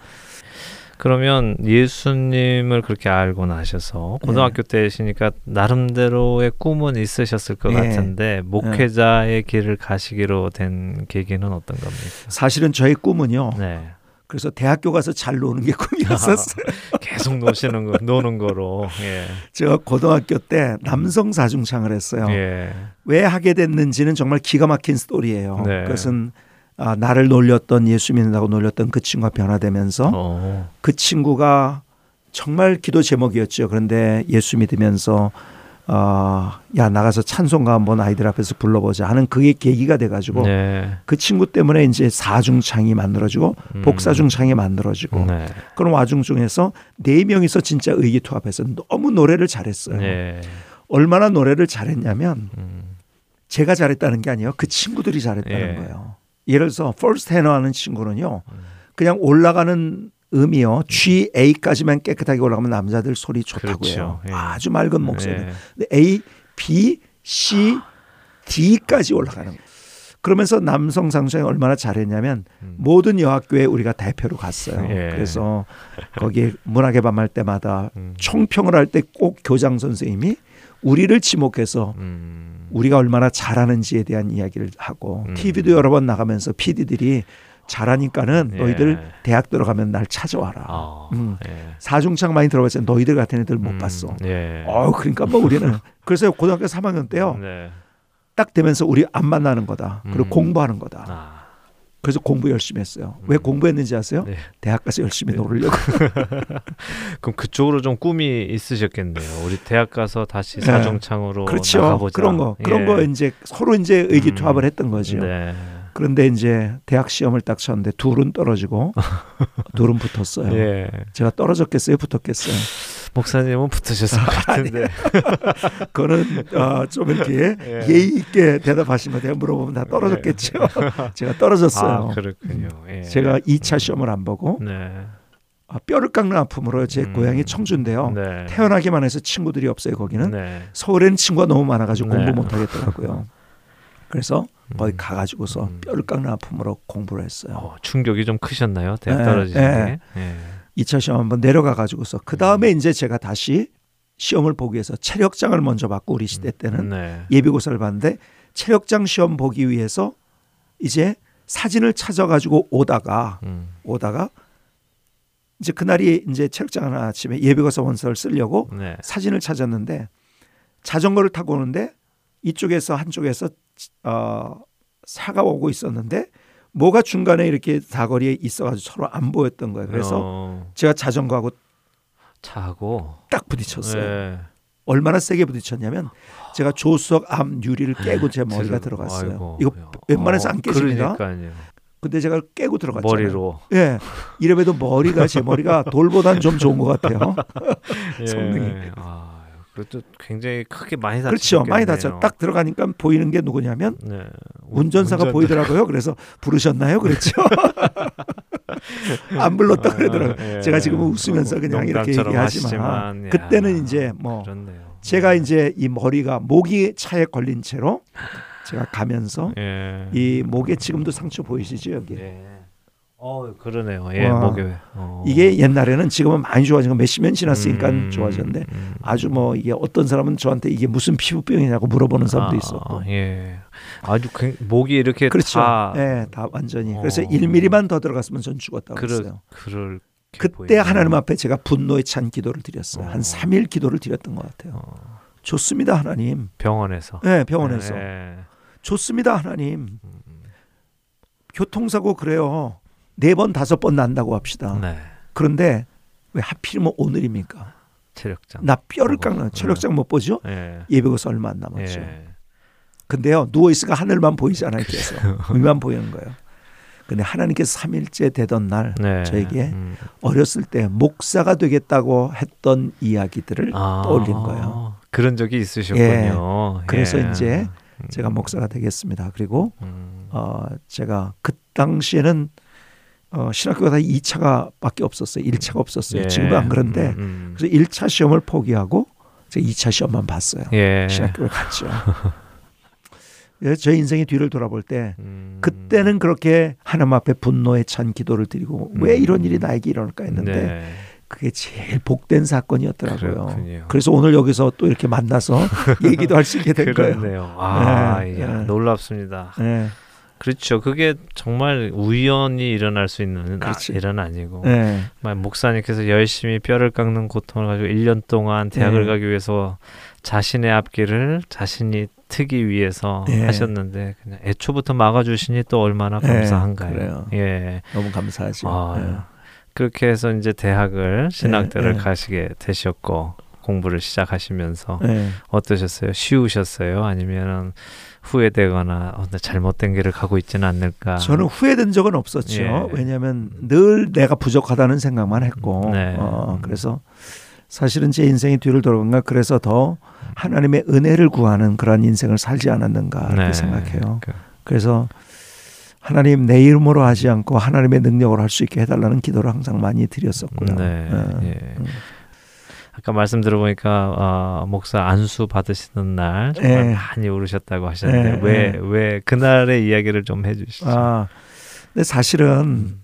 그러면 예수님을 그렇게 알고 나셔서 고등학교 때시니까 나름대로의 꿈은 있으셨을 것 예. 같은데 목회자의 길을 가시기로 된 계기는 어떤 겁니까? 사실은 저의 꿈은요. 네. 그래서 대학교 가서 잘 노는 게 꿈이었었어요. [laughs] 계속 노시는 거, 노는 거로. 예. 제가 고등학교 때 남성 사중창을 했어요. 예. 왜 하게 됐는지는 정말 기가 막힌 스토리예요. 네. 그것은 아, 나를 놀렸던 예수 믿는다고 놀렸던 그 친구가 변화되면서 어. 그 친구가 정말 기도 제목이었죠. 그런데 예수 믿으면서 아, 야 나가서 찬송가 한번 아이들 앞에서 불러보자 하는 그게 계기가 돼가지고 네. 그 친구 때문에 이제 사중창이 만들어지고 음. 복사중창이 만들어지고 네. 그런 와중 중에서 네 명이서 진짜 의기투합해서 너무 노래를 잘했어요. 네. 얼마나 노래를 잘했냐면 음. 제가 잘했다는 게 아니에요. 그 친구들이 잘했다는 예. 거예요. 예를 들어서 first 테너 하는 친구는요. 음. 그냥 올라가는 음이요. G A까지만 깨끗하게 올라가면 남자들 소리 좋다고 그렇죠. 예. 아주 맑은 목소리. 예. A, B, C, D까지 올라가는 거예요. 그러면서 남성 상수형이 얼마나 잘했냐면 음. 모든 여학교에 우리가 대표로 갔어요. 예. 그래서 거기에 문학의 밤 할 때마다 음. 총평을 할 때 꼭 교장 선생님이 우리를 지목해서 음. 우리가 얼마나 잘하는지에 대한 이야기를 하고 음. TV도 여러 번 나가면서 PD들이 잘하니까는 예. 너희들 대학 들어가면 날 찾아와라. 아, 음. 예. 사중창 많이 들어봤잖아. 너희들 같은 애들 못 음, 봤어. 예. 어, 그러니까 뭐 우리는 [laughs] 그래서 고등학교 3학년 때요. 네. 딱 되면서 우리 안 만나는 거다. 그리고 음. 공부하는 거다. 아. 그래서 공부 열심히 했어요. 왜 음. 공부했는지 아세요? 네. 대학 가서 열심히 네. 놀으려고. [laughs] 그럼 그쪽으로 좀 꿈이 있으셨겠네요. 우리 대학 가서 다시 네. 사정창으로 그렇죠. 나가보자. 그런 거. 그런 예. 거 이제 서로 이제 의기투합을 음. 했던 거죠. 네. 그런데 이제 대학 시험을 딱 쳤는데 둘은 떨어지고 [laughs] 둘은 붙었어요. 예. 제가 떨어졌겠어요, 붙었겠어요. 목사님은 붙으셨을 것 같은데. [laughs] 그거는 어, 좀 이렇게 예. 예의 있게 대답하신 거 내가 물어보면 다 떨어졌겠죠. [laughs] 제가 떨어졌어요. 아, 그렇군요. 예. 제가 2차 시험을 안 보고 네. 아, 뼈를 깎는 아픔으로 제 음. 고향이 청주인데요. 네. 태어나기만 해서 친구들이 없어요 거기는. 네. 서울에는 친구가 너무 많아가지고 네. 공부 못 하겠더라고요. 그래서 거기 음. 가가지고서 음. 뼈를 깎는 아픔으로 공부를 했어요. 어, 충격이 좀 크셨나요? 대학 예, 떨어지신 예. 게. 예. 2차 시험 한번 내려가 가지고서 그 다음에 이제 제가 다시 시험을 보기 위해서 체력장을 먼저 받고 우리 시대 때는 네. 예비고사를 봤는데 체력장 시험 보기 위해서 이제 사진을 찾아가지고 오다가 음. 오다가 이제 그날이 이제 체력장 하나 아침에 예비고사 원서를 쓰려고 네. 사진을 찾았는데 자전거를 타고 오는데 이쪽에서 한쪽에서 어, 차가 오고 있었는데 뭐가 중간에 이렇게 사거리에 있어가지고 서로 안 보였던 거예요. 그래서 어, 제가 자전거하고 차고. 딱 부딪혔어요. 예. 얼마나 세게 부딪혔냐면 제가 조수석 앞 유리를 깨고 제 머리가 들어- 들어갔어요. 아이고. 이거 웬만해서 어, 안 깨집니다. 그러니까요. 근데 제가 깨고 들어갔잖아요. 머리로. 예. 이래봬도 머리가 제 머리가 돌보단 좀 좋은 것 같아요. [laughs] 성능이. 예. 아, 그것도 굉장히 크게 많이 그렇죠. 다치셨겠네요. 많이 다쳐. 딱 들어가니까 보이는 게 누구냐면 네. 운전사가 운전- 보이더라고요. 그래서 부르셨나요? 그랬죠. [laughs] 안 불렀다 그러더라고요. 아, 예. 제가 지금 웃으면서 그냥 이렇게 얘기하지만 야, 그때는 이제 뭐 그렇네요. 제가 이제 이 머리가 목이 차에 걸린 채로 제가 가면서 예. 이 목에 지금도 상처 보이시죠 여기. 예. 어, 그러네요. 예, 와. 목에. 어. 이게 옛날에는 지금은 많이 좋아진 거 몇십 년 지났으니까 음, 좋아졌는데 음. 아주 뭐 이게 어떤 사람은 저한테 이게 무슨 피부병이냐고 물어보는 사람도 아, 있었고. 예. 아주 그, 목이 이렇게 그렇죠. 다 예, 다 완전히. 그래서 어. 1mm만 더 들어갔으면 전 죽었다고 그럴 했어요. 그럴 그때 하나님 앞에 제가 분노에 찬 기도를 드렸어요. 한 어. 3일 기도를 드렸던 것 같아요. 어, 좋습니다, 하나님. 병원에서. 네, 병원에서. 예. 좋습니다, 하나님. 음, 교통사고 그래요. 네 번 다섯 번 난다고 합시다. 네. 그런데 왜 하필이면 오늘입니까? 체력장. 나 뼈를. 깎는 체력장 못 보죠? 예. 예배고사 얼마 안 남았죠. 예. 근데요 누워 있으니까 하늘만 보이잖아요. 계속 위만 [laughs] 보이는 거예요. 근데 하나님께서 3일째 되던 날 네. 저에게 음. 어렸을 때 목사가 되겠다고 했던 이야기들을 아, 떠올린 거예요. 그런 적이 있으셨군요. 그래서 예. 이제 제가 목사가 되겠습니다. 그리고 음. 어 제가 그 당시에는 어 신학교가 다 2차가 밖에 없었어요. 1차가 없었어요. 예. 지금은 안 그런데 음, 음. 그래서 1차 시험을 포기하고 제가 2차 시험만 봤어요. 예. 신학교를 갔죠. [laughs] 그래서 제 인생의 뒤를 돌아볼 때 음. 그때는 그렇게 하나님 앞에 분노에 찬 기도를 드리고 왜 음. 이런 일이 나에게 일어날까 했는데 네. 그게 제일 복된 사건이었더라고요. 그렇군요. 그래서 오늘 여기서 또 이렇게 만나서 [laughs] 얘기도 할 수 있게 된 거예요. 그렇네요. 아, 네, 야, 네. 놀랍습니다. 네, 그렇죠. 그게 정말 우연히 일어날 수 있는 그렇지. 아, 일은 아니고 네, 목사님께서 열심히 뼈를 깎는 고통을 가지고 1년 동안 대학을 네. 가기 위해서 자신의 앞길을 자신이 트기 위해서 네. 하셨는데 그냥 애초부터 막아주시니 또 얼마나 네, 감사한가요. 그래요. 예. 너무 감사하죠. 아, 네. 그렇게 해서 이제 대학을 신학대를 네. 가시게 되셨고 공부를 시작하시면서 네. 어떠셨어요? 쉬우셨어요? 아니면은 후회되거나 어, 나 잘못된 길을 가고 있지는 않을까? 저는 후회된 적은 없었죠. 예. 왜냐하면 늘 내가 부족하다는 생각만 했고, 네. 어, 그래서 사실은 제 인생의 뒤를 돌아보면 그래서 더 하나님의 은혜를 구하는 그런 인생을 살지 않았는가 이렇게 네. 생각해요. 그- 그래서 하나님 내 이름으로 하지 않고 하나님의 능력으로 할 수 있게 해달라는 기도를 항상 많이 드렸었고요. 네. 어, 예. 음. 아까 말씀 들어보니까 어, 목사 안수 받으시는 날 정말 예. 많이 울으셨다고 하셨는데 예, 왜 예. 왜 그날의 이야기를 좀 해주시죠. 아, 근데 사실은 음.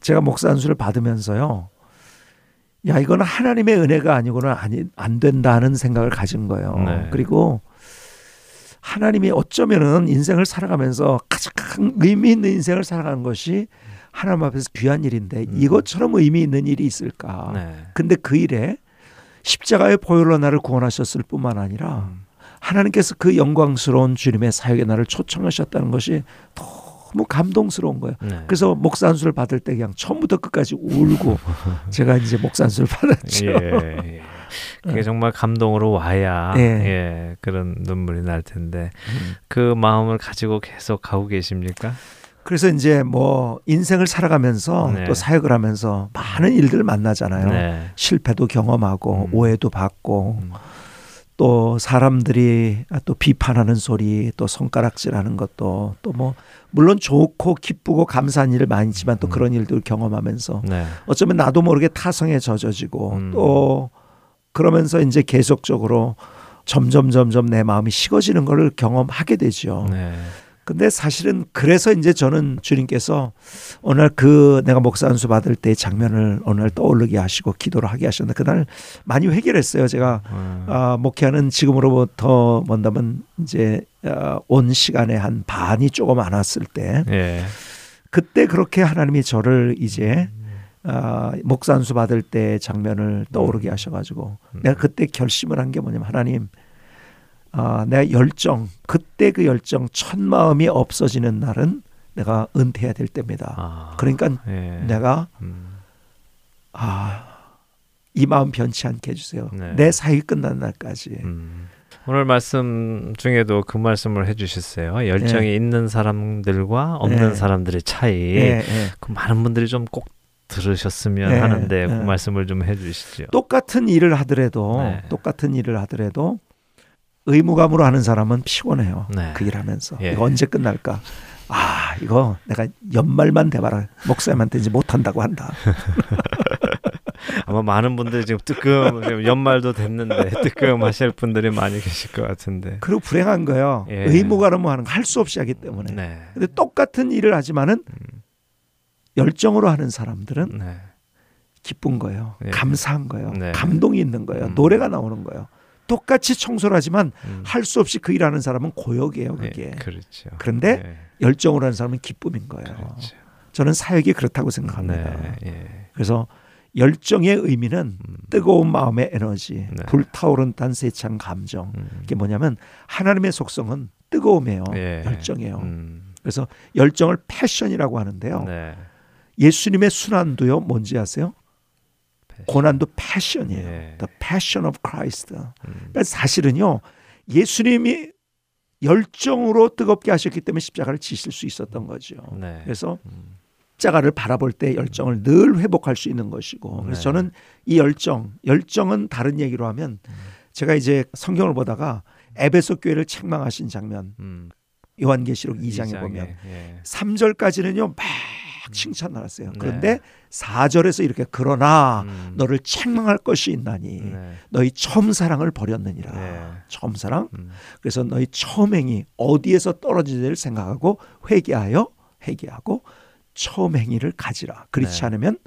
제가 목사 안수를 받으면서요. 야, 이거는 하나님의 은혜가 아니고는 아니 안 된다는 생각을 가진 거예요. 네. 그리고 하나님이 어쩌면은 인생을 살아가면서 가장 의미 있는 인생을 살아가는 것이 하나님 앞에서 귀한 일인데 음. 이것처럼 의미 있는 일이 있을까? 네. 근데 그 일에 십자가의 보혈로 나를 구원하셨을 뿐만 아니라 음. 하나님께서 그 영광스러운 주님의 사역에 나를 초청하셨다는 것이 너무 감동스러운 거예요. 네. 그래서 목사 안수를 받을 때 그냥 처음부터 끝까지 울고 [laughs] 제가 이제 목사 안수를 받았죠. 예, 예. 그게 정말 감동으로 와야 예. 예, 그런 눈물이 날 텐데 음. 그 마음을 가지고 계속 가고 계십니까? 그래서 이제 뭐 인생을 살아가면서 네. 또 사역을 하면서 많은 일들을 만나잖아요. 네. 실패도 경험하고 음. 오해도 받고 음. 또 사람들이 또 비판하는 소리 또 손가락질하는 것도 또 뭐 물론 좋고 기쁘고 감사한 일을 많이 있지만 또 음. 그런 일들을 경험하면서 네. 어쩌면 나도 모르게 타성에 젖어지고 음. 또 그러면서 이제 계속적으로 점점 점점 내 마음이 식어지는 것을 경험하게 되죠. 네. 근데 사실은 그래서 이제 저는 주님께서 오늘 그 내가 목사 안수 받을 때 장면을 오늘 떠오르게 하시고 기도를 하게 하셨는데 그날 많이 회개를 했어요. 제가 음. 아, 목회하는 지금으로부터 뭔다면 이제 어, 온 시간에 한 반이 조금 안 왔을 때 예. 그때 그렇게 하나님이 저를 이제 아, 목사 안수 받을 때 장면을 떠오르게 하셔가지고 음. 내가 그때 결심을 한 게 뭐냐면 하나님 아, 내가 열정 그때 그 열정 첫 마음이 없어지는 날은 내가 은퇴해야 될 때입니다. 아. 그러니까 예. 내가 음. 아, 이 마음 변치 않게 해주세요. 네. 내 사역이 끝난 날까지. 음. 오늘 말씀 중에도 그 말씀을 해주셨어요. 열정이 있는 사람들과 없는 네. 사람들의 차이. 예, 예. 그 많은 분들이 좀 꼭 들으셨으면 네, 하는데 그 네. 말씀을 좀 해주시죠. 똑같은 일을 하더라도 네. 똑같은 일을 하더라도 의무감으로 하는 사람은 피곤해요. 네. 그 일하면서 예. 이거 언제 끝날까? 아 이거 내가 연말만 돼봐라 목사님한테 이제 못한다고 한다. [laughs] 아마 많은 분들이 지금 뜨끔 지금 연말도 됐는데 뜨끔하실 분들이 많이 계실 것 같은데. 그리고 불행한 거예요. 예. 의무감으로 하는 거할수 없이 하기 때문에. 네. 근데 똑같은 일을 하지만은 음. 열정으로 하는 사람들은 네. 기쁜 거예요. 예. 감사한 거예요. 네. 감동이 있는 거예요. 음. 노래가 나오는 거예요. 똑같이 청소를 하지만 음. 할수 없이 그 일하는 사람은 고역이에요. 예, 그게. 그렇죠. 그런데 예, 열정으로 하는 사람은 기쁨인 거예요. 그렇죠. 저는 사역이 그렇다고 생각합니다. 네. 예. 그래서 열정의 의미는 음. 뜨거운 마음의 에너지, 네. 불타오른 단 세찬 감정. 음. 이게 뭐냐면 하나님의 속성은 뜨거움이에요. 예. 열정이에요. 음. 그래서 열정을 패션이라고 하는데요. 네. 예수님의 순환도요. 뭔지 아세요? 고난도 패션이에요. 예. The passion of Christ. 음. 그러니까 사실은요. 예수님이 열정으로 뜨겁게 하셨기 때문에 십자가를 지실 수 있었던 거죠. 네. 그래서 음. 십자가를 바라볼 때 열정을 늘 회복할 수 있는 것이고 그래서 네. 저는 이 열정, 열정은 다른 얘기로 하면 음. 제가 이제 성경을 보다가 에베소 교회를 책망하신 장면 음. 요한계시록 2장에 이장에, 보면 예. 3절까지는요 막 칭찬하셨어요. 네. 그런데 4절에서 이렇게 그러나 음. 너를 책망할 것이 있나니 네. 너희 처음 사랑을 버렸느니라. 네. 처음 사랑. 음. 그래서 너희 처음 행위 어디에서 떨어지지를 생각하고 회개하여 회개하고 처음 행위를 가지라. 그렇지 네. 않으면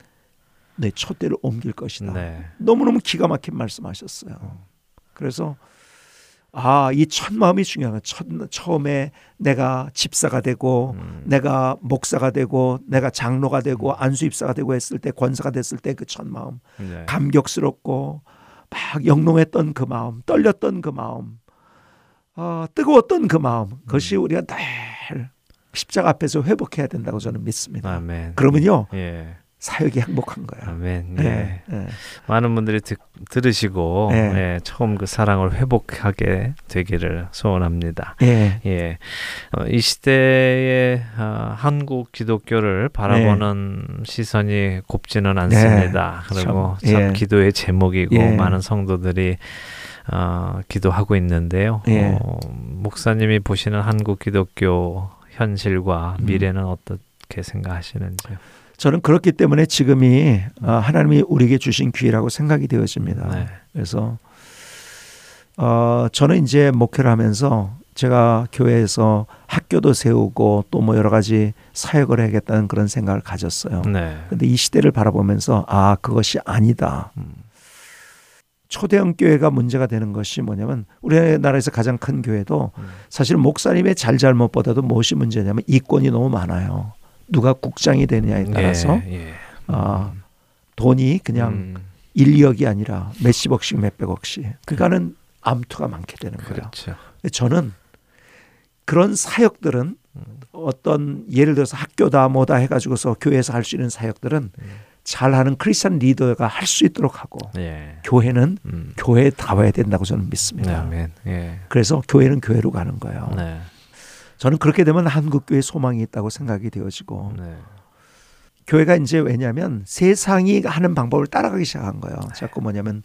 내 촛대를 옮길 것이다. 네. 너무너무 기가 막힌 말씀하셨어요. 그래서 아, 이 첫 마음이 중요한 거예요. 첫, 처음에 내가 집사가 되고 음. 내가 목사가 되고 내가 장로가 되고 안수입사가 되고 했을 때 권사가 됐을 때 그 첫 마음 네. 감격스럽고 막 영롱했던 그 마음 떨렸던 그 마음 어, 뜨거웠던 그 마음 그것이 우리가 늘 십자가 앞에서 회복해야 된다고 저는 믿습니다. 아멘. 그러면요 예. 사역이 행복한 거예요. 아멘. 예. 예, 예. 많은 분들이 듣, 들으시고 네. 예, 처음 그 사랑을 회복하게 되기를 소원합니다. 예. 예, 어, 이 시대의 어, 한국 기독교를 바라보는 시선이 곱지는 않습니다. 네, 그리고 참, 참, 예. 기도의 제목이고 예. 많은 성도들이 어, 기도하고 있는데요. 예. 어, 목사님이 보시는 한국 기독교 현실과 음. 미래는 어떻게 생각하시는지요? 저는 그렇기 때문에 지금이 어, 하나님이 우리에게 주신 기회라고 생각이 되어집니다. 네. 그래서 어, 저는 이제 목회를 하면서 제가 교회에서 학교도 세우고 또 뭐 여러 가지 사역을 해야겠다는 그런 생각을 가졌어요. 네. 근데 이 시대를 바라보면서 아 그것이 아니다. 음. 초대형 교회가 문제가 되는 것이 뭐냐면 우리나라에서 가장 큰 교회도 음. 사실 목사님의 잘잘못보다도 무엇이 문제냐면 이권이 너무 많아요. 누가 국장이 되느냐에 따라서 예, 예. 아, 돈이 그냥 음, 1, 2억이 아니라 몇십억씩 몇백억씩 그러니까는 암투가 많게 되는 거예요. 그렇죠. 저는 그런 사역들은 어떤 예를 들어서 학교다 뭐다 해가지고서 교회에서 할 수 있는 사역들은 잘하는 크리스천 리더가 할 수 있도록 하고 예. 교회는 음. 교회에 다 와야 된다고 저는 네, 믿습니다. 아멘. 예. 그래서 교회는 교회로 가는 거예요. 네. 저는 그렇게 되면 한국 교회 소망이 있다고 생각이 되어지고 네. 교회가 이제 왜냐하면 세상이 하는 방법을 따라가기 시작한 거예요. 자꾸 뭐냐면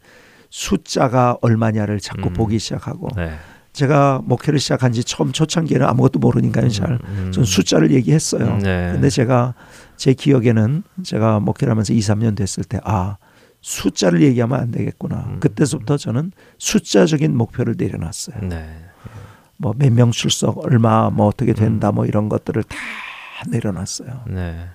숫자가 얼마냐를 자꾸 음. 보기 시작하고 네. 제가 목회를 시작한 지 처음 초창기에는 아무것도 모르니까요. 잘. 음, 전 숫자를 얘기했어요. 음, 네. 근데 제가 제 기억에는 제가 목회를 하면서 2, 3년 됐을 때 아, 숫자를 얘기하면 안 되겠구나. 음. 그때서부터 저는 숫자적인 목표를 내려놨어요. 네. 뭐 몇 명 출석, 얼마 뭐 어떻게 된다 뭐 이런 것들을 다 내려놨어요. 네.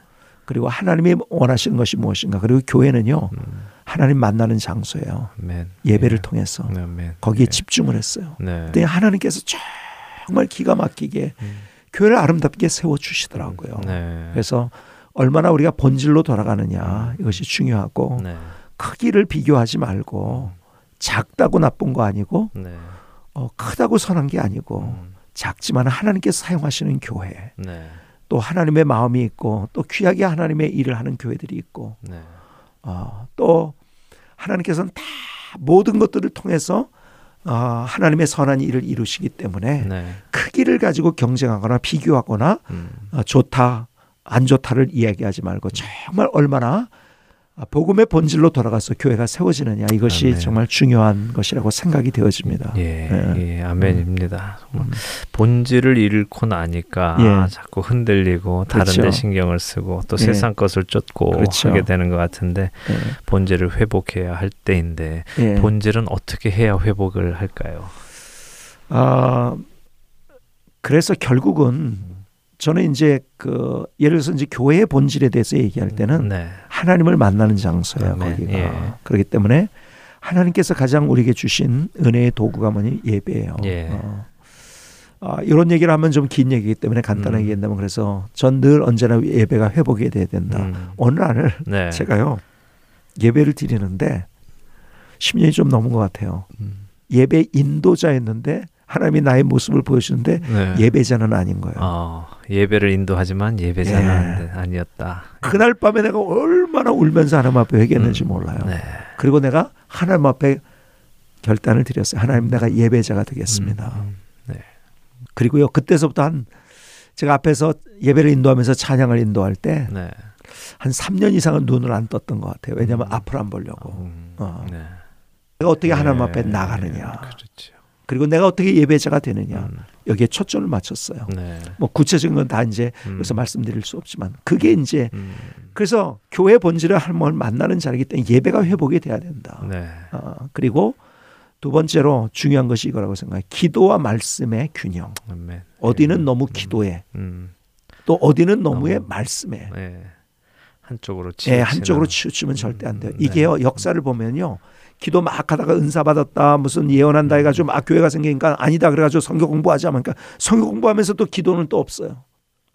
그리고 하나님이 원하시는 것이 무엇인가. 그리고 교회는요. 음, 하나님 만나는 장소예요. 아멘. 예배를 예. 통해서 네, 아멘. 거기에 예. 집중을 했어요. 네. 그때 하나님께서 정말 기가 막히게 음. 교회를 아름답게 세워 주시더라고요. 네. 그래서 얼마나 우리가 본질로 돌아가느냐 이것이 중요하고 네. 크기를 비교하지 말고 작다고 나쁜 거 아니고 네. 어, 크다고 선한 게 아니고 음, 작지만 하나님께서 사용하시는 교회 네. 또 하나님의 마음이 있고 또 귀하게 하나님의 일을 하는 교회들이 있고 네. 어, 또 하나님께서는 다 모든 것들을 통해서 어, 하나님의 선한 일을 이루시기 때문에 네. 크기를 가지고 경쟁하거나 비교하거나 음, 어, 좋다 안 좋다를 이야기하지 말고 정말 얼마나 복음의 본질로 돌아가서 교회가 세워지느냐 이것이 아멘. 정말 중요한 것이라고 생각이 되어집니다. 예, 예. 예, 아멘입니다. 정말 음. 본질을 잃고 나니까 예. 자꾸 흔들리고 다른 데 그렇죠. 신경을 쓰고 또 예. 세상 것을 쫓고 그렇죠. 하게 되는 것 같은데 예. 본질을 회복해야 할 때인데 예. 본질은 어떻게 해야 회복을 할까요? 아 그래서 결국은 저는 이제 그 예를 들어서 이제 교회의 본질에 대해서 얘기할 때는 네, 하나님을 만나는 장소예요. 아멘. 거기가 예. 그렇기 때문에 하나님께서 가장 우리에게 주신 은혜의 도구가 뭐니 예배예요. 예. 어. 아, 이런 얘기를 하면 좀 긴 얘기이기 때문에 간단하게 음. 얘기한다면 그래서 전 늘 언제나 예배가 회복이 돼야 된다. 음, 어느 날 네, 제가요 예배를 드리는데 10년이 좀 넘은 것 같아요. 음, 예배 인도자였는데 하나님이 나의 모습을 보여주는데 네. 예배자는 아닌 거예요. 어, 예배를 인도하지만 예배자는 예. 아니었다. 그날 밤에 내가 얼마나 울면서 하나님 앞에 회개했는지 음, 몰라요. 네. 그리고 내가 하나님 앞에 결단을 드렸어요. 하나님 내가 예배자가 되겠습니다. 음, 네. 그리고요 그때서부터 한 제가 앞에서 예배를 인도하면서 찬양을 인도할 때한 네. 3년 이상은 눈을 안 떴던 것 같아요. 왜냐하면 음. 앞을 안 보려고. 음, 어. 네. 내가 어떻게 하나님 예, 앞에 나가느냐. 그렇죠. 그리고 내가 어떻게 예배자가 되느냐. 음, 여기에 초점을 맞췄어요. 네. 뭐 구체적인 건 다 이제 음, 여기서 말씀드릴 수 없지만 그게 이제 음, 그래서 교회 본질을 하나님을 만나는 자리이기 때문에 예배가 회복이 돼야 된다. 네. 어, 그리고 두 번째로 중요한 것이 이거라고 생각해요. 기도와 말씀의 균형. 아멘. 어디는 예. 너무 음, 기도에 음, 또 어디는 너무의 너무- 말씀에 네. 한쪽으로 예, 치우치는 한쪽으로 치우치면 절대 안 돼요. 음, 이게요 네. 역사를 보면요. 기도 막 하다가 은사 받았다 무슨 예언한다 해가지고 막 교회가 생기니까 아니다 그래가지고 성경 공부하자 하니까 성경 공부하면서 또 기도는 또 없어요.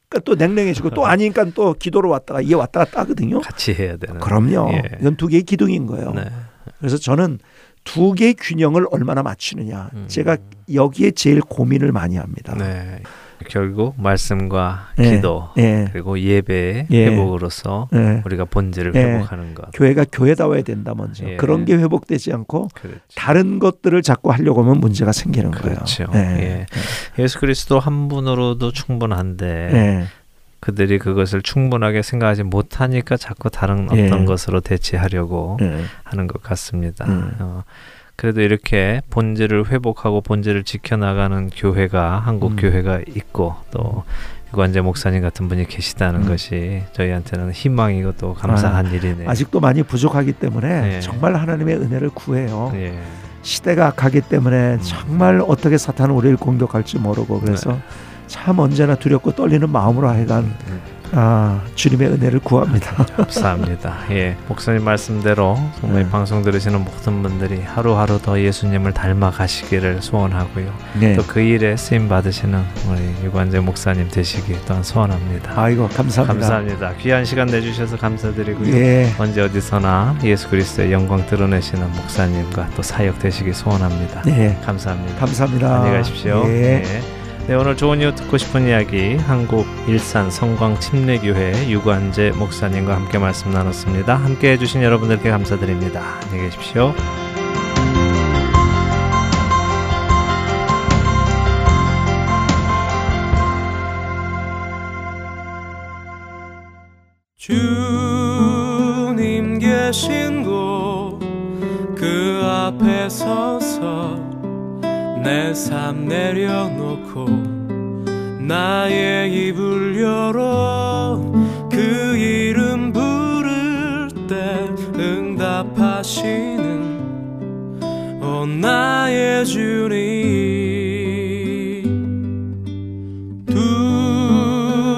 그러니까 또 냉랭해지고 또 아니니까 또 기도로 왔다가 이게 왔다 갔다 하거든요. 같이 해야 되는. 그럼요. 예. 이건 두 개의 기둥인 거예요. 네. 그래서 저는 두 개의 균형을 얼마나 맞추느냐. 음. 제가 여기에 제일 고민을 많이 합니다. 네. 결국 말씀과 예, 기도 예. 그리고 예배의 예. 회복으로서 예. 우리가 본질을 예. 회복하는 것. 교회가 교회다워야 된다 먼저. 예. 그런 게 회복되지 않고 그렇죠. 다른 것들을 자꾸 하려고 하면 문제가 생기는 그렇죠. 거예요. 예. 예수 그리스도 한 분으로도 충분한데 예. 그들이 그것을 충분하게 생각하지 못하니까 자꾸 다른 어떤 예. 것으로 대체하려고 예. 하는 것 같습니다. 음. 어, 그래도 이렇게 본질을 회복하고 본질을 지켜나가는 교회가 한국 음. 교회가 있고 또 유관재 목사님 같은 분이 계시다는 음. 것이 저희한테는 희망이고 또 감사한 일이네요. 아직도 많이 부족하기 때문에 예. 정말 하나님의 은혜를 구해요. 예. 시대가 악하기 때문에 음. 정말 어떻게 사탄은 우리를 공격할지 모르고 그래서 네. 참 언제나 두렵고 떨리는 마음으로 하여간 음. 아, 주님의 은혜를 구합니다. 감사합니다. 예, 목사님 말씀대로 정말 네. 이 방송 들으시는 모든 분들이 하루하루 더 예수님을 닮아 가시기를 소원하고요. 네. 또그 일에 쓰임 받으시는 우리 유관재 목사님 되시기 또한 소원합니다. 아이고 감사합니다. 감사합니다. 귀한 시간 내주셔서 감사드리고요. 예. 언제 어디서나 예수 그리스도의 영광 드러내시는 목사님과 또 사역 되시기 소원합니다. 네. 감사합니다. 감사합니다. 안녕히 가십시오. 예. 네. 네, 오늘 좋은 이유 듣고 싶은 이야기 한국 일산 성광 침례교회 유관재 목사님과 함께 말씀 나눴습니다. 함께 해주신 여러분들께 감사드립니다. 안녕히 계십시오. 주님 계신 곳 그 앞에 서서 내 삶 내려놓고 나의 입을 열어 그 이름 부를 때 응답하시는 오 나의 주님.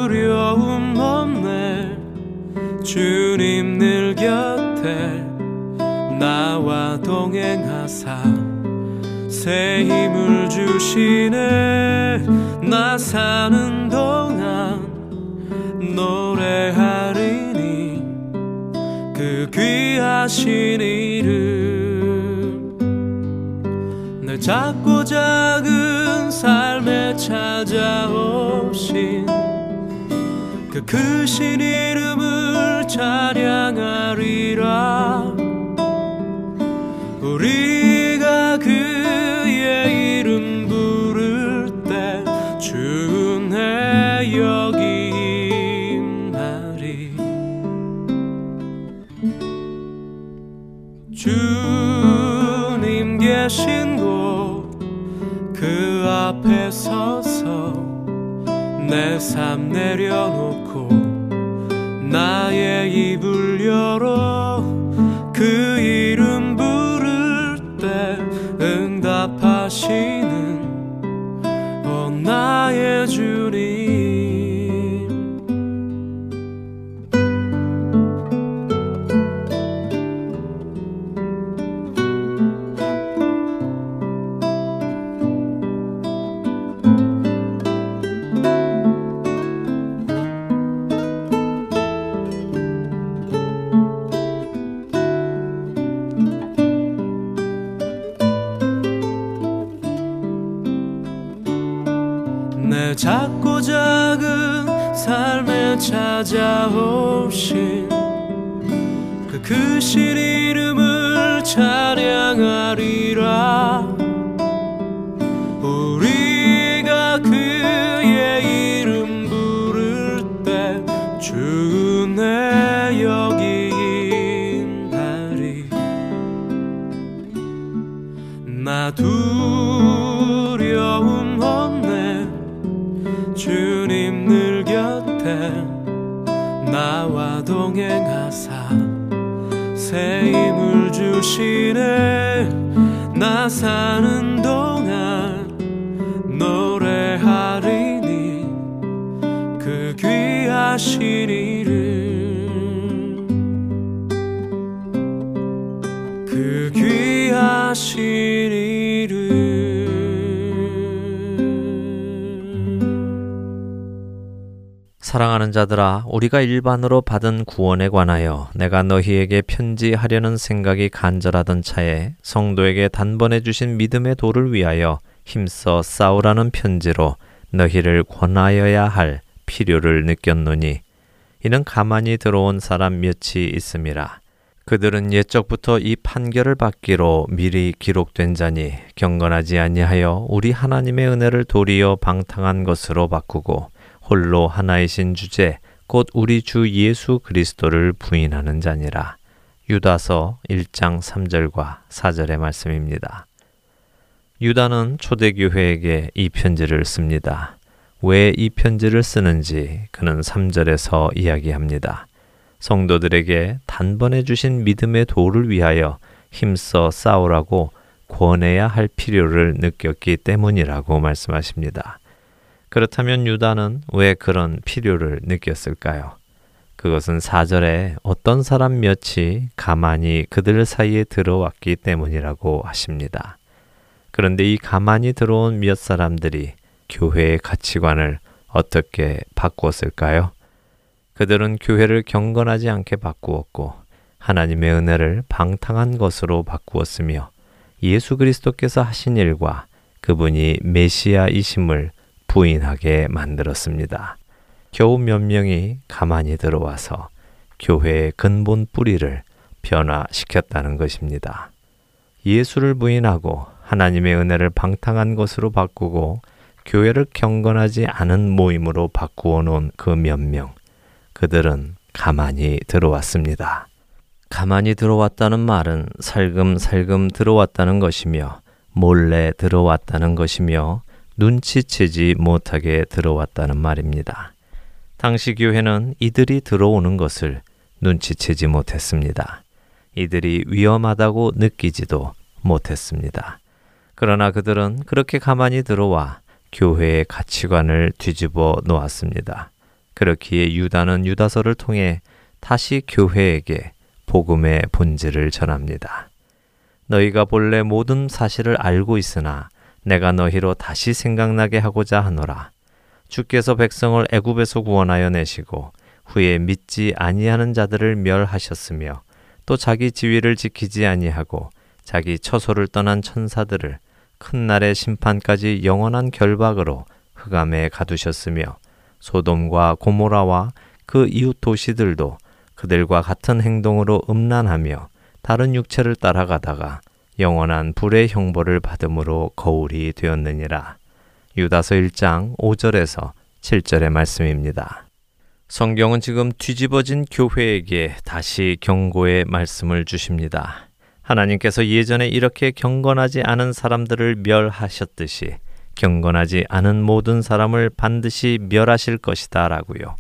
두려움 없네. 주님 늘 곁에 나와 동행하사 새 힘을 주시네. 나 사는 동안 노래하리니 그 귀하신 이름. 내 작고 작은 삶에 찾아오신 그 크신 이름을 찬양하리라. 우리 내 삶 내려놓고 나의 우리가 일반으로 받은 구원에 관하여 내가 너희에게 편지하려는 생각이 간절하던 차에 성도에게 단번에 주신 믿음의 도를 위하여 힘써 싸우라는 편지로 너희를 권하여야 할 필요를 느꼈노니 이는 가만히 들어온 사람 몇이 있음이라. 그들은 옛적부터 이 판결을 받기로 미리 기록된 자니 경건하지 아니하여 우리 하나님의 은혜를 도리어 방탕한 것으로 바꾸고 홀로 하나이신 주제 곧 우리 주 예수 그리스도를 부인하는 자니라. 유다서 1장 3절과 4절의 말씀입니다. 유다는 초대교회에게 이 편지를 씁니다. 왜 이 편지를 쓰는지 그는 3절에서 이야기합니다. 성도들에게 단번에 주신 믿음의 도를 위하여 힘써 싸우라고 권해야 할 필요를 느꼈기 때문이라고 말씀하십니다. 그렇다면 유다는 왜 그런 필요를 느꼈을까요? 그것은 사절에 어떤 사람 몇이 가만히 그들 사이에 들어왔기 때문이라고 하십니다. 그런데 이 가만히 들어온 몇 사람들이 교회의 가치관을 어떻게 바꾸었을까요? 그들은 교회를 경건하지 않게 바꾸었고 하나님의 은혜를 방탕한 것으로 바꾸었으며 예수 그리스도께서 하신 일과 그분이 메시아이심을 부인하게 만들었습니다. 겨우 몇 명이 가만히 들어와서 교회의 근본 뿌리를 변화시켰다는 것입니다. 예수를 부인하고 하나님의 은혜를 방탕한 것으로 바꾸고 교회를 경건하지 않은 모임으로 바꾸어 놓은 그 몇 명. 그들은 가만히 들어왔습니다. 가만히 들어왔다는 말은 살금살금 들어왔다는 것이며 몰래 들어왔다는 것이며 눈치채지 못하게 들어왔다는 말입니다. 당시 교회는 이들이 들어오는 것을 눈치채지 못했습니다. 이들이 위험하다고 느끼지도 못했습니다. 그러나 그들은 그렇게 가만히 들어와 교회의 가치관을 뒤집어 놓았습니다. 그렇기에 유다는 유다서를 통해 다시 교회에게 복음의 본질을 전합니다. 너희가 본래 모든 사실을 알고 있으나 내가 너희로 다시 생각나게 하고자 하노라. 주께서 백성을 애굽에서 구원하여 내시고 후에 믿지 아니하는 자들을 멸하셨으며 또 자기 지위를 지키지 아니하고 자기 처소를 떠난 천사들을 큰 날의 심판까지 영원한 결박으로 흑암에 가두셨으며 소돔과 고모라와 그 이웃 도시들도 그들과 같은 행동으로 음란하며 다른 육체를 따라가다가 영원한 불의 형벌을 받음으로 거울이 되었느니라. 유다서 1장 5절에서 7절의 말씀입니다. 성경은 지금 뒤집어진 교회에게 다시 경고의 말씀을 주십니다. 하나님께서 예전에 이렇게 경건하지 않은 사람들을 멸하셨듯이 경건하지 않은 모든 사람을 반드시 멸하실 것이다 라고요.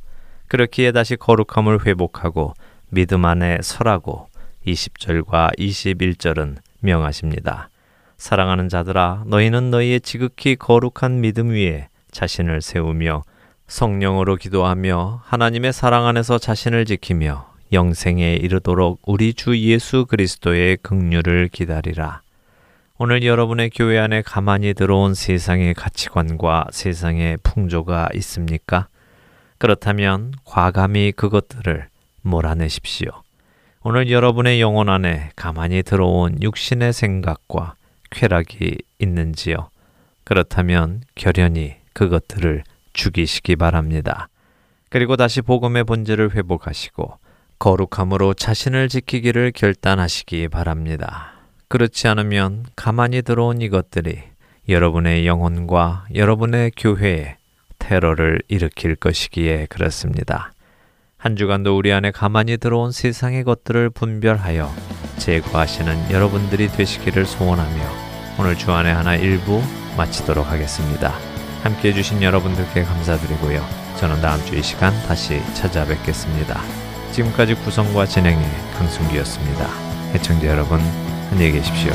그렇기에 다시 거룩함을 회복하고 믿음 안에 설하고 20절과 21절은 명하십니다. 사랑하는 자들아 너희는 너희의 지극히 거룩한 믿음 위에 자신을 세우며 성령으로 기도하며 하나님의 사랑 안에서 자신을 지키며 영생에 이르도록 우리 주 예수 그리스도의 긍휼을 기다리라. 오늘 여러분의 교회 안에 가만히 들어온 세상의 가치관과 세상의 풍조가 있습니까? 그렇다면 과감히 그것들을 몰아내십시오. 오늘 여러분의 영혼 안에 가만히 들어온 육신의 생각과 쾌락이 있는지요? 그렇다면 결연히 그것들을 죽이시기 바랍니다. 그리고 다시 복음의 본질을 회복하시고 거룩함으로 자신을 지키기를 결단하시기 바랍니다. 그렇지 않으면 가만히 들어온 이것들이 여러분의 영혼과 여러분의 교회에 테러를 일으킬 것이기에 그렇습니다. 한 주간도 우리 안에 가만히 들어온 세상의 것들을 분별하여 제거하시는 여러분들이 되시기를 소원하며 오늘 주안의 하나 일부 마치도록 하겠습니다. 함께 해주신 여러분들께 감사드리고요. 저는 다음 주 이 시간 다시 찾아뵙겠습니다. 지금까지 구성과 진행의 강순기였습니다. 해청자 여러분, 안녕히 계십시오.